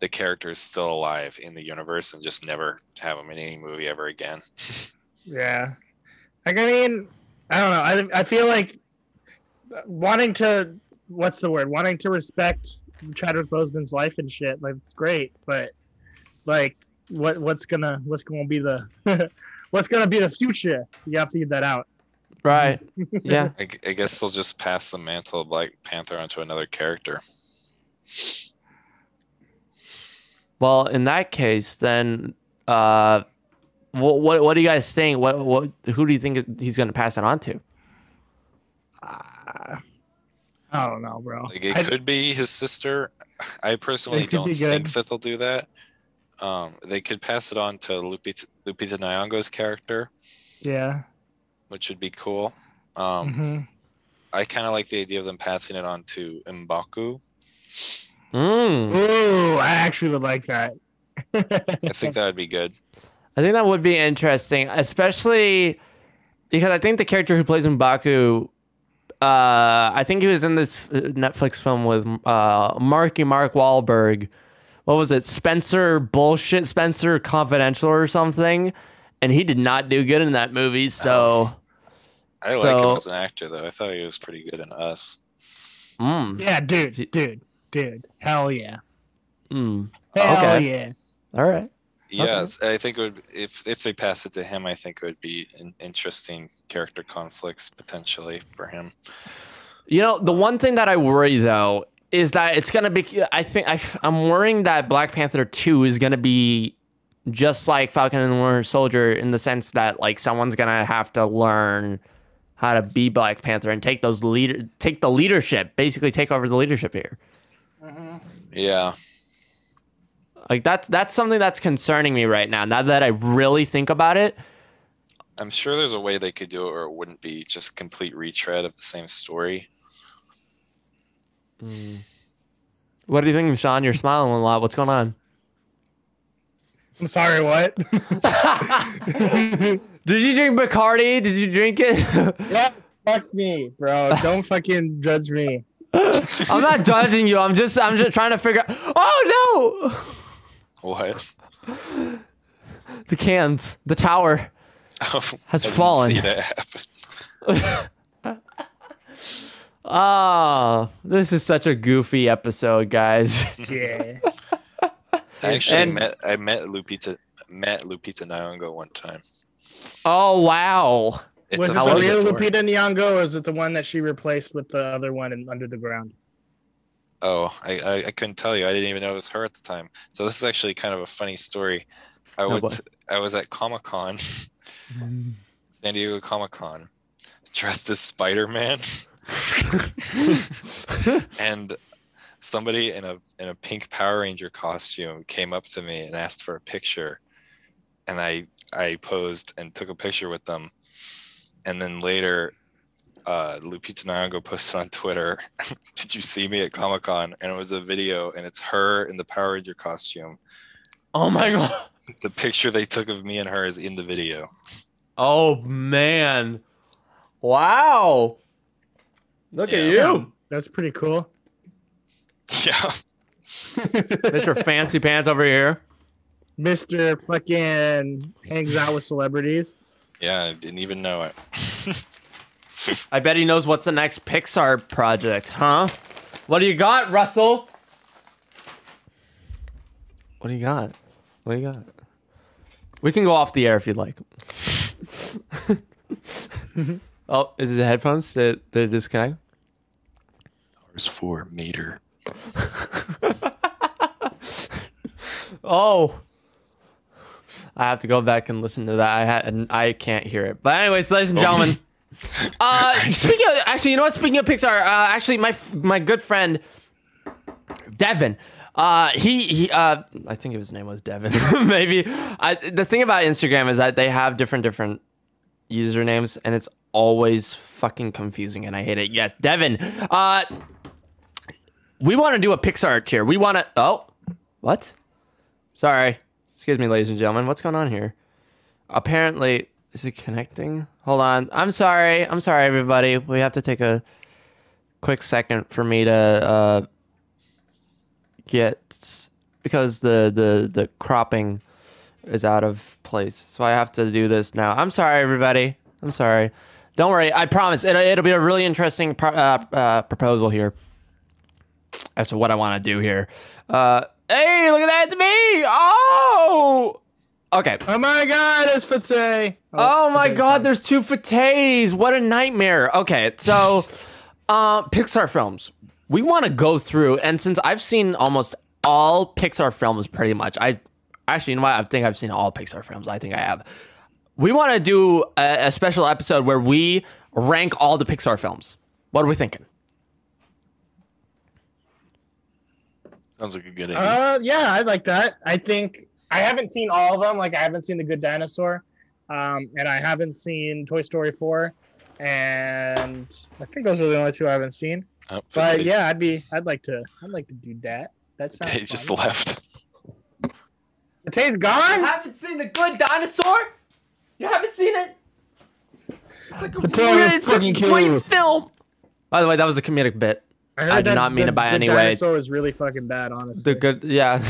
the character is still alive in the universe and just never have him in any movie ever again. yeah, like I mean, I don't know. I I feel like wanting to what's the word? Wanting to respect Chadwick Boseman's life and shit. Like it's great, but like what what's gonna what's gonna be the what's gonna be the future? You gotta figure that out. Right. Yeah. I guess they'll just pass the mantle of Black Panther onto another character. Well, in that case, then, uh, what what, what do you guys think? What what who do you think he's going to pass it on to? Uh, I don't know, bro. Like it I- could be his sister. I personally don't think good. that they'll do that. Um, they could pass it on to Lupita, Lupita Nyong'o's character, yeah. Which would be cool. Um, mhm. I kind of like the idea of them passing it on to Mbaku. Mm. Ooh, I actually would like that. I think that would be good. I think that would be interesting, especially because I think the character who plays Mbaku, uh, I think he was in this Netflix film with uh, Marky Mark Wahlberg. What was it? Spencer bullshit Spencer Confidential or something, and he did not do good in that movie. So, I like So- him as an actor, though. I thought he was pretty good in Us. mm, yeah, dude, dude, dude. Hell yeah. mm. Hell Okay. yeah. all right. Yes, I think it would. If if they pass it to him, I think it would be an interesting character conflicts potentially for him. You know, the one thing that I worry though is that it's gonna be. I think I, I'm worrying that Black Panther two is gonna be just like Falcon and the Winter Soldier in the sense that like someone's gonna have to learn how to be Black Panther and take those leader take the leadership, basically take over the leadership here. Mm-hmm. Yeah, Like that's that's something that's concerning me right now. Now that I really think about it, I'm sure there's a way they could do it, or it wouldn't be just complete retread of the same story. Mm. what do you think, Sean? You're smiling a lot. What's going on? I'm sorry, what? Did you drink Bacardi? Did you drink it? yeah, fuck me, bro. Don't fucking judge me. I'm not judging you. I'm just I'm just trying to figure out. Oh no! What? The cans, the tower. Has I fallen. See that happen. Ah, this is such a goofy episode, guys. Yeah. I actually And- met I met Lupita met Lupita Nyong'o one time. Oh wow. It's was a it the real. Lupita Nyong'o, or is it the one that she replaced with the other one in Under the Ground? Oh, I, I I couldn't tell you. I didn't even know it was her at the time. So this is actually kind of a funny story. I Oh, went boy. I was at Comic Con, San Diego Comic Con, dressed as Spider Man, and somebody in a in a pink Power Ranger costume came up to me and asked for a picture, and I I posed and took a picture with them, and then later. Uh, Lupita Nyong'o posted on Twitter, "Did you see me at Comic Con?" And it was a video, and it's her in the Power Ranger costume. Oh my god. The picture they took of me and her is in the video. Oh man. Wow. Look at you. That's pretty cool. Yeah, Mr. Fancy Pants over here. Mr. fucking hangs out with celebrities. yeah, I didn't even know it. I bet he knows what's the next Pixar project, huh? What do you got, Russell? What do you got? What do you got? We can go off the air if you'd like. oh, is it the headphones? Did, did it disconnect? Ours four meter. Oh. I have to go back and listen to that. I had I can't hear it. But anyways, ladies and gentlemen. uh speaking of actually, you know what? Speaking of Pixar, uh actually my my good friend Devin. Uh he he uh I think his name was Devin. Maybe. I the thing about Instagram is that they have different different usernames and it's always fucking confusing and I hate it. Yes, Devin. Uh we want to do a Pixar tier. We want to Oh. What? Sorry. Excuse me, ladies and gentlemen. What's going on here? Apparently, is it connecting? Hold on. I'm sorry. I'm sorry, everybody. We have to take a quick second for me to uh, get because the the the cropping is out of place. So I have to do this now. I'm sorry, everybody. I'm sorry. Don't worry. I promise. It, it'll be a really interesting pro- uh, uh, proposal here as to what I want to do here. Uh, hey, look at that! It's me. Oh. Okay. Oh my God, it's Fate. Oh my god, there's two Fates. What a nightmare. Okay, so uh, Pixar films. We want to go through, and since I've seen almost all Pixar films pretty much, I actually, you know what? I think I've seen all Pixar films. I think I have. We want to do a, a special episode where we rank all the Pixar films. What are we thinking? Sounds like a good idea. Uh, yeah, I like that. I think I haven't seen all of them. Like I haven't seen The Good Dinosaur, um, and I haven't seen Toy Story four, and I think those are the only two I haven't seen. Oh, But Fate- yeah, I'd be, I'd like to, I'd like to do that. That sounds. They just fun. left. The taste gone. haven't seen The Good Dinosaur? You haven't seen it? It's like a, Potato is it's a fucking great cool. film. By the way, that was a comedic bit. I, I did that not mean the, it by the any way. The Dinosaur was really fucking bad, honestly. The good, yeah.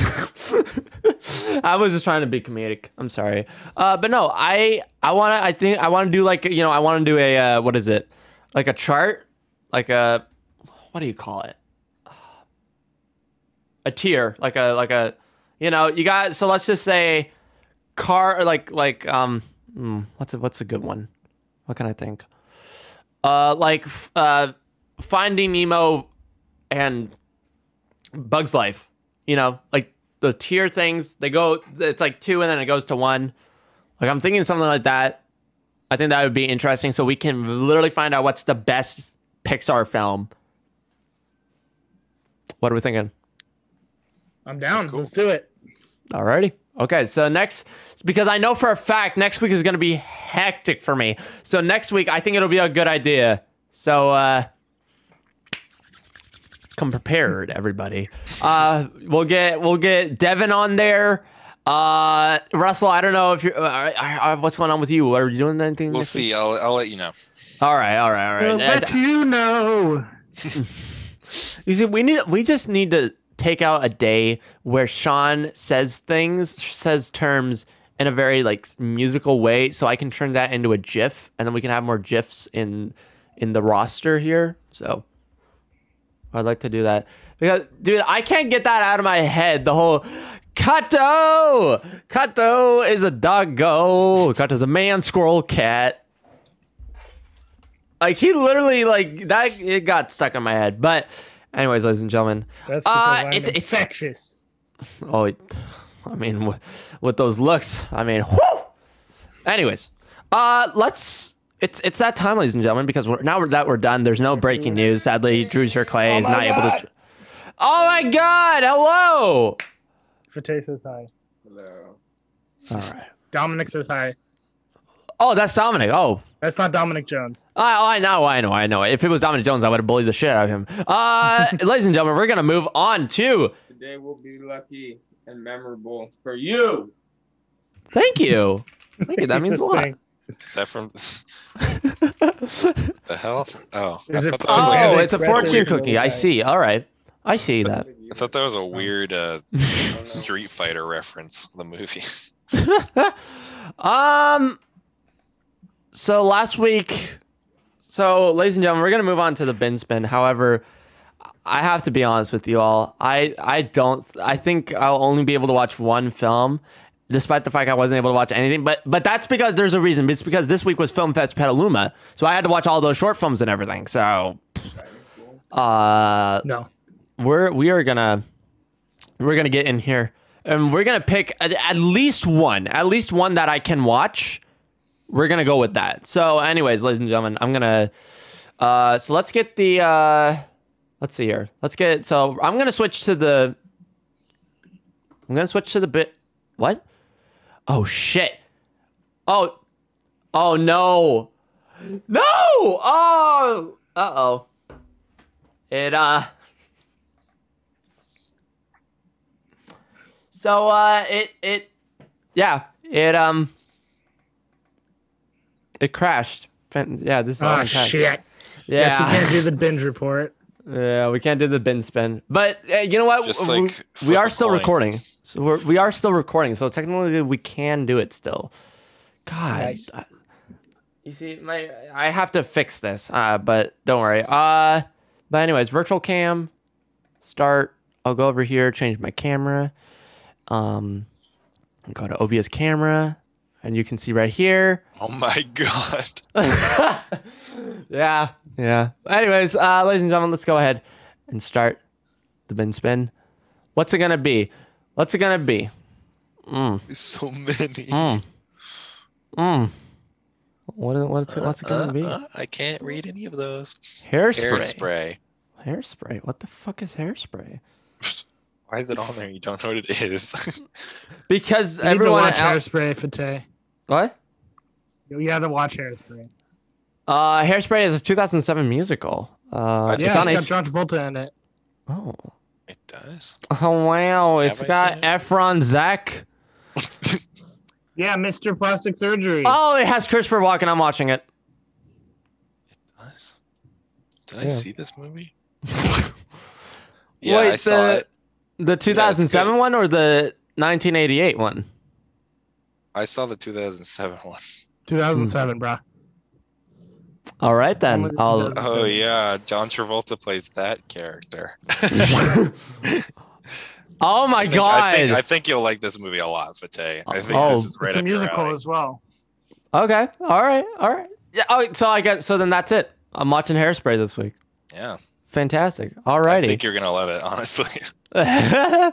I was just trying to be comedic. I'm sorry, uh, but no, I I want to. I think I want to do like you know I want to do a uh, what is it, like a chart, like a what do you call it? A tier, like a like a, you know, you got. So let's just say, car like like um, hmm, what's a what's a good one? What can I think? Uh, like uh, Finding Nemo and Bugs Life. You know, like the tier things, they go, it's like two and then it goes to one. Like I'm thinking something like that. I think that would be interesting. So we can literally find out what's the best Pixar film. What are we thinking? I'm down. cool. Let's do it. Alrighty. Okay, so next, because I know for a fact next week is going to be hectic for me. So next week, I think it'll be a good idea. So, uh, come prepared, everybody. Uh, we'll get we'll get Devin on there. Uh, Russell, I don't know if you're. Uh, uh, what's going on with you? Are you doing anything? We'll next week? see. I'll I'll let you know. All right, all right, all right. We'll let you know. You see, we need we just need to take out a day where Sean says things, says terms in a very like musical way, so I can turn that into a GIF, and then we can have more GIFs in in the roster here. So I'd like to do that because, dude, I can't get that out of my head. The whole Kato, Kato is a doggo. Kato's a man, squirrel, cat. Like he literally like that. It got stuck in my head. But, anyways, ladies and gentlemen, That's Uh, I'm it's- it's- infectious. Oh, I mean, with, with those looks, I mean, whoo! Anyways, uh, let's. It's it's that time, ladies and gentlemen, because we're, now that we're done, there's no breaking news. Sadly, Drew Sir Clay is my not able to. Oh my God! Hello. Fate says hi. Hello. All right. Dominic says hi. Oh, that's Dominic. Oh, That's not Dominic Jones. I, I know, I know, I know. If it was Dominic Jones, I would have bullied the shit out of him. Uh, ladies and gentlemen, we're gonna move on to. Today will be lucky and memorable for you. Thank you. Thank you. That means a lot. thanks. Is that from the hell? Oh, Is it- thought that was Oh, like a, an it's a fortune of the cookie. I see. All right. I see that. I thought that was a weird uh, Street Fighter reference. The movie. Um. So last week, so ladies and gentlemen, we're gonna move on to the bin spin. However, I have to be honest with you all. I I don't. I think I'll only be able to watch one film, despite the fact I wasn't able to watch anything. But but that's because there's a reason. It's because this week was Film Fest Petaluma, so I had to watch all those short films and everything. So, uh, No. we're we are gonna we're gonna get in here and we're gonna pick at, at least one at least one that i can watch we're gonna go with that so anyways ladies and gentlemen i'm gonna uh so let's get the uh let's see here let's get so i'm gonna switch to the i'm gonna switch to the bit what oh shit oh oh no no oh uh-oh it uh So uh it it yeah, it um it crashed. Yeah, this is Oh shit. Guess we can't do the binge report. Yeah, we can't do the bin spin. But uh, you know what? Just, We- like, we, are still coin. recording. So we're, we are still recording. So technically we can do it still. God. Nice. I- You see, my I have to fix this, uh, but don't worry. Uh, but anyways, virtual cam, start. I'll go over here, change my camera. Um, go to OBS camera, and you can see right here. Oh my god. Yeah, yeah. Anyways, uh, ladies and gentlemen, let's go ahead and start the bin spin. What's it gonna be? What's it gonna be? There's so many. Mm. Mm. What, what's, it, what's it gonna be? Uh, I can't read any of those. Hairspray. Hairspray. Hairspray. What the fuck is hairspray? Why is it on there? You don't know what it is. Because You need to everyone watch out- Hairspray, Fate. what? You have to watch Hairspray. Uh, Hairspray is a 2007 musical. Uh, it's Yeah, on it's H- got John Travolta in it. oh. it does. oh wow! It's Have I got seen it? Efron Zac. Yeah, Mr. Plastic Surgery. Oh, it has Christopher Walken. I'm watching it. It does. Did I see this movie? yeah, Wait, I saw the- it. The 2007 good. one or the 1988 one? I saw the 2007 one. 2007, bro. All right then. I'll. Oh yeah, John Travolta plays that character. Oh my I think, god! I think, I think you'll like this movie a lot, Fate. I think Oh, this is right It's a up your musical alley. as well. Okay. All right. All right. Yeah. Oh, so I guess so. Then that's it. I'm watching Hairspray this week. Yeah, Fantastic. Alrighty. I think you're gonna love it. Honestly, I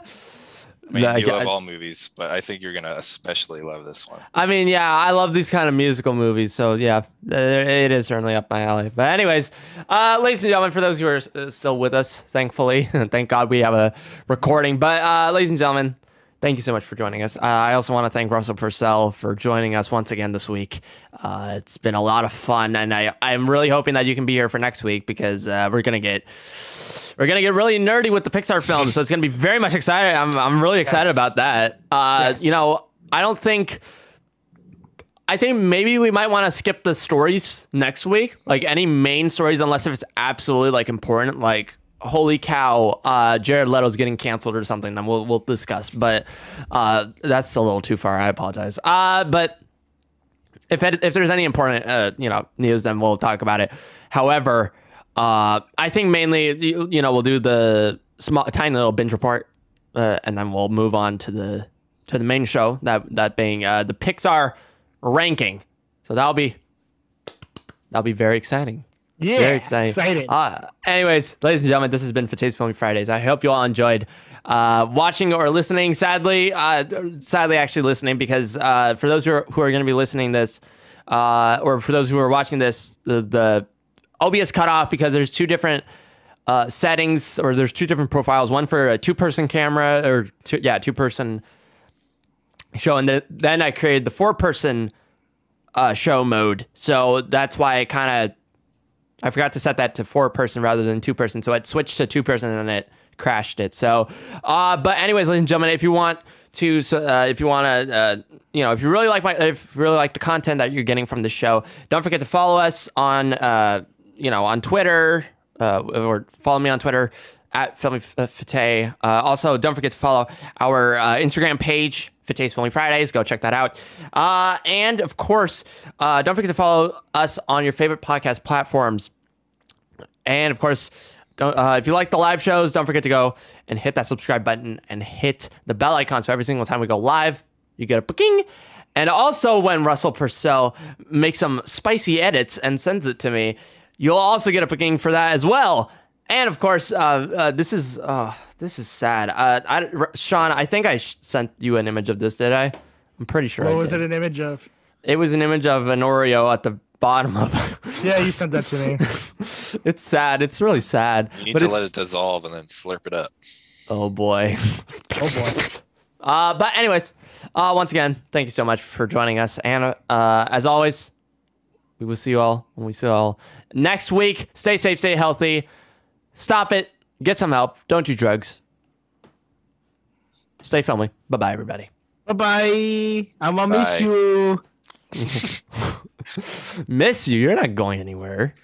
I mean, I you love all movies, but I think you're gonna especially love this one. I mean, yeah, I love these kind of musical movies, so yeah, it is certainly up my alley. But anyways, uh, ladies and gentlemen, for those who are uh, still with us, thankfully, thank God we have a recording. But uh, ladies and gentlemen, thank you so much for joining us. Uh, I also want to thank Russell Purcell for joining us once again this week. Uh, it's been a lot of fun, and I I'm really hoping that you can be here for next week because uh, we're gonna get we're gonna get really nerdy with the Pixar films, so it's gonna be very much excited. I'm I'm really excited about that. Uh, Yes. You know, I don't think. I think maybe we might want to skip the stories next week, like any main stories, unless if it's absolutely like important, like holy cow, uh, Jared Leto's getting canceled or something. Then we'll we'll discuss, but uh, that's a little too far. I apologize. Uh, but if it, if there's any important uh, you know news, then we'll talk about it. However, uh, I think mainly you, you know we'll do the small tiny little binge report, uh, and then we'll move on to the to the main show that that being uh, the Pixar ranking. So that'll be that'll be very exciting. Yeah, Very exciting. exciting. Uh, anyways, ladies and gentlemen, this has been Fateh's Filming Fridays. I hope you all enjoyed uh, watching or listening. Sadly, uh, sadly, actually listening because uh, for those who are, who are going to be listening this, uh, or for those who are watching this, the, the OBS cut off because there's two different uh, settings or there's two different profiles. One for a two-person camera or two, yeah, two-person show, and then then I created the four-person uh, show mode. So that's why I kind of I forgot to set that to four person rather than two person. So it switched to two person and then it crashed it. So, uh, but anyways, ladies and gentlemen, if you want to, uh, if you want to, uh, you know, if you really like my, if you really like the content that you're getting from the show, don't forget to follow us on, uh, you know, on Twitter, uh, or follow me on Twitter at Filmy Fate. Uh, also, don't forget to follow our uh, Instagram page, Fate's Filming Fridays. Go check that out. Uh, and of course, uh, don't forget to follow us on your favorite podcast platforms. And of course, uh, if you like the live shows, don't forget to go and hit that subscribe button and hit the bell icon. So every single time we go live, you get a booking. And also, when Russell Purcell makes some spicy edits and sends it to me, you'll also get a booking for that as well. And of course, uh, uh, this is uh, this is sad. Uh, I, R- Sean, I think I sh- sent you an image of this. Did I? I'm pretty sure. what I was did. it an image of? It was an image of an Oreo at the bottom of. Yeah, you sent that to me. it's sad. It's really sad. You need but to let it dissolve and then slurp it up. Oh boy. Oh boy. Uh, but anyways, uh, once again, thank you so much for joining us, and uh, as always, we will see you all when we see you all next week. Stay safe, stay healthy. Stop it. Get some help. Don't do drugs. Stay filming. Bye bye, everybody. Bye bye. I'm gonna miss you. Miss you. You're not going anywhere.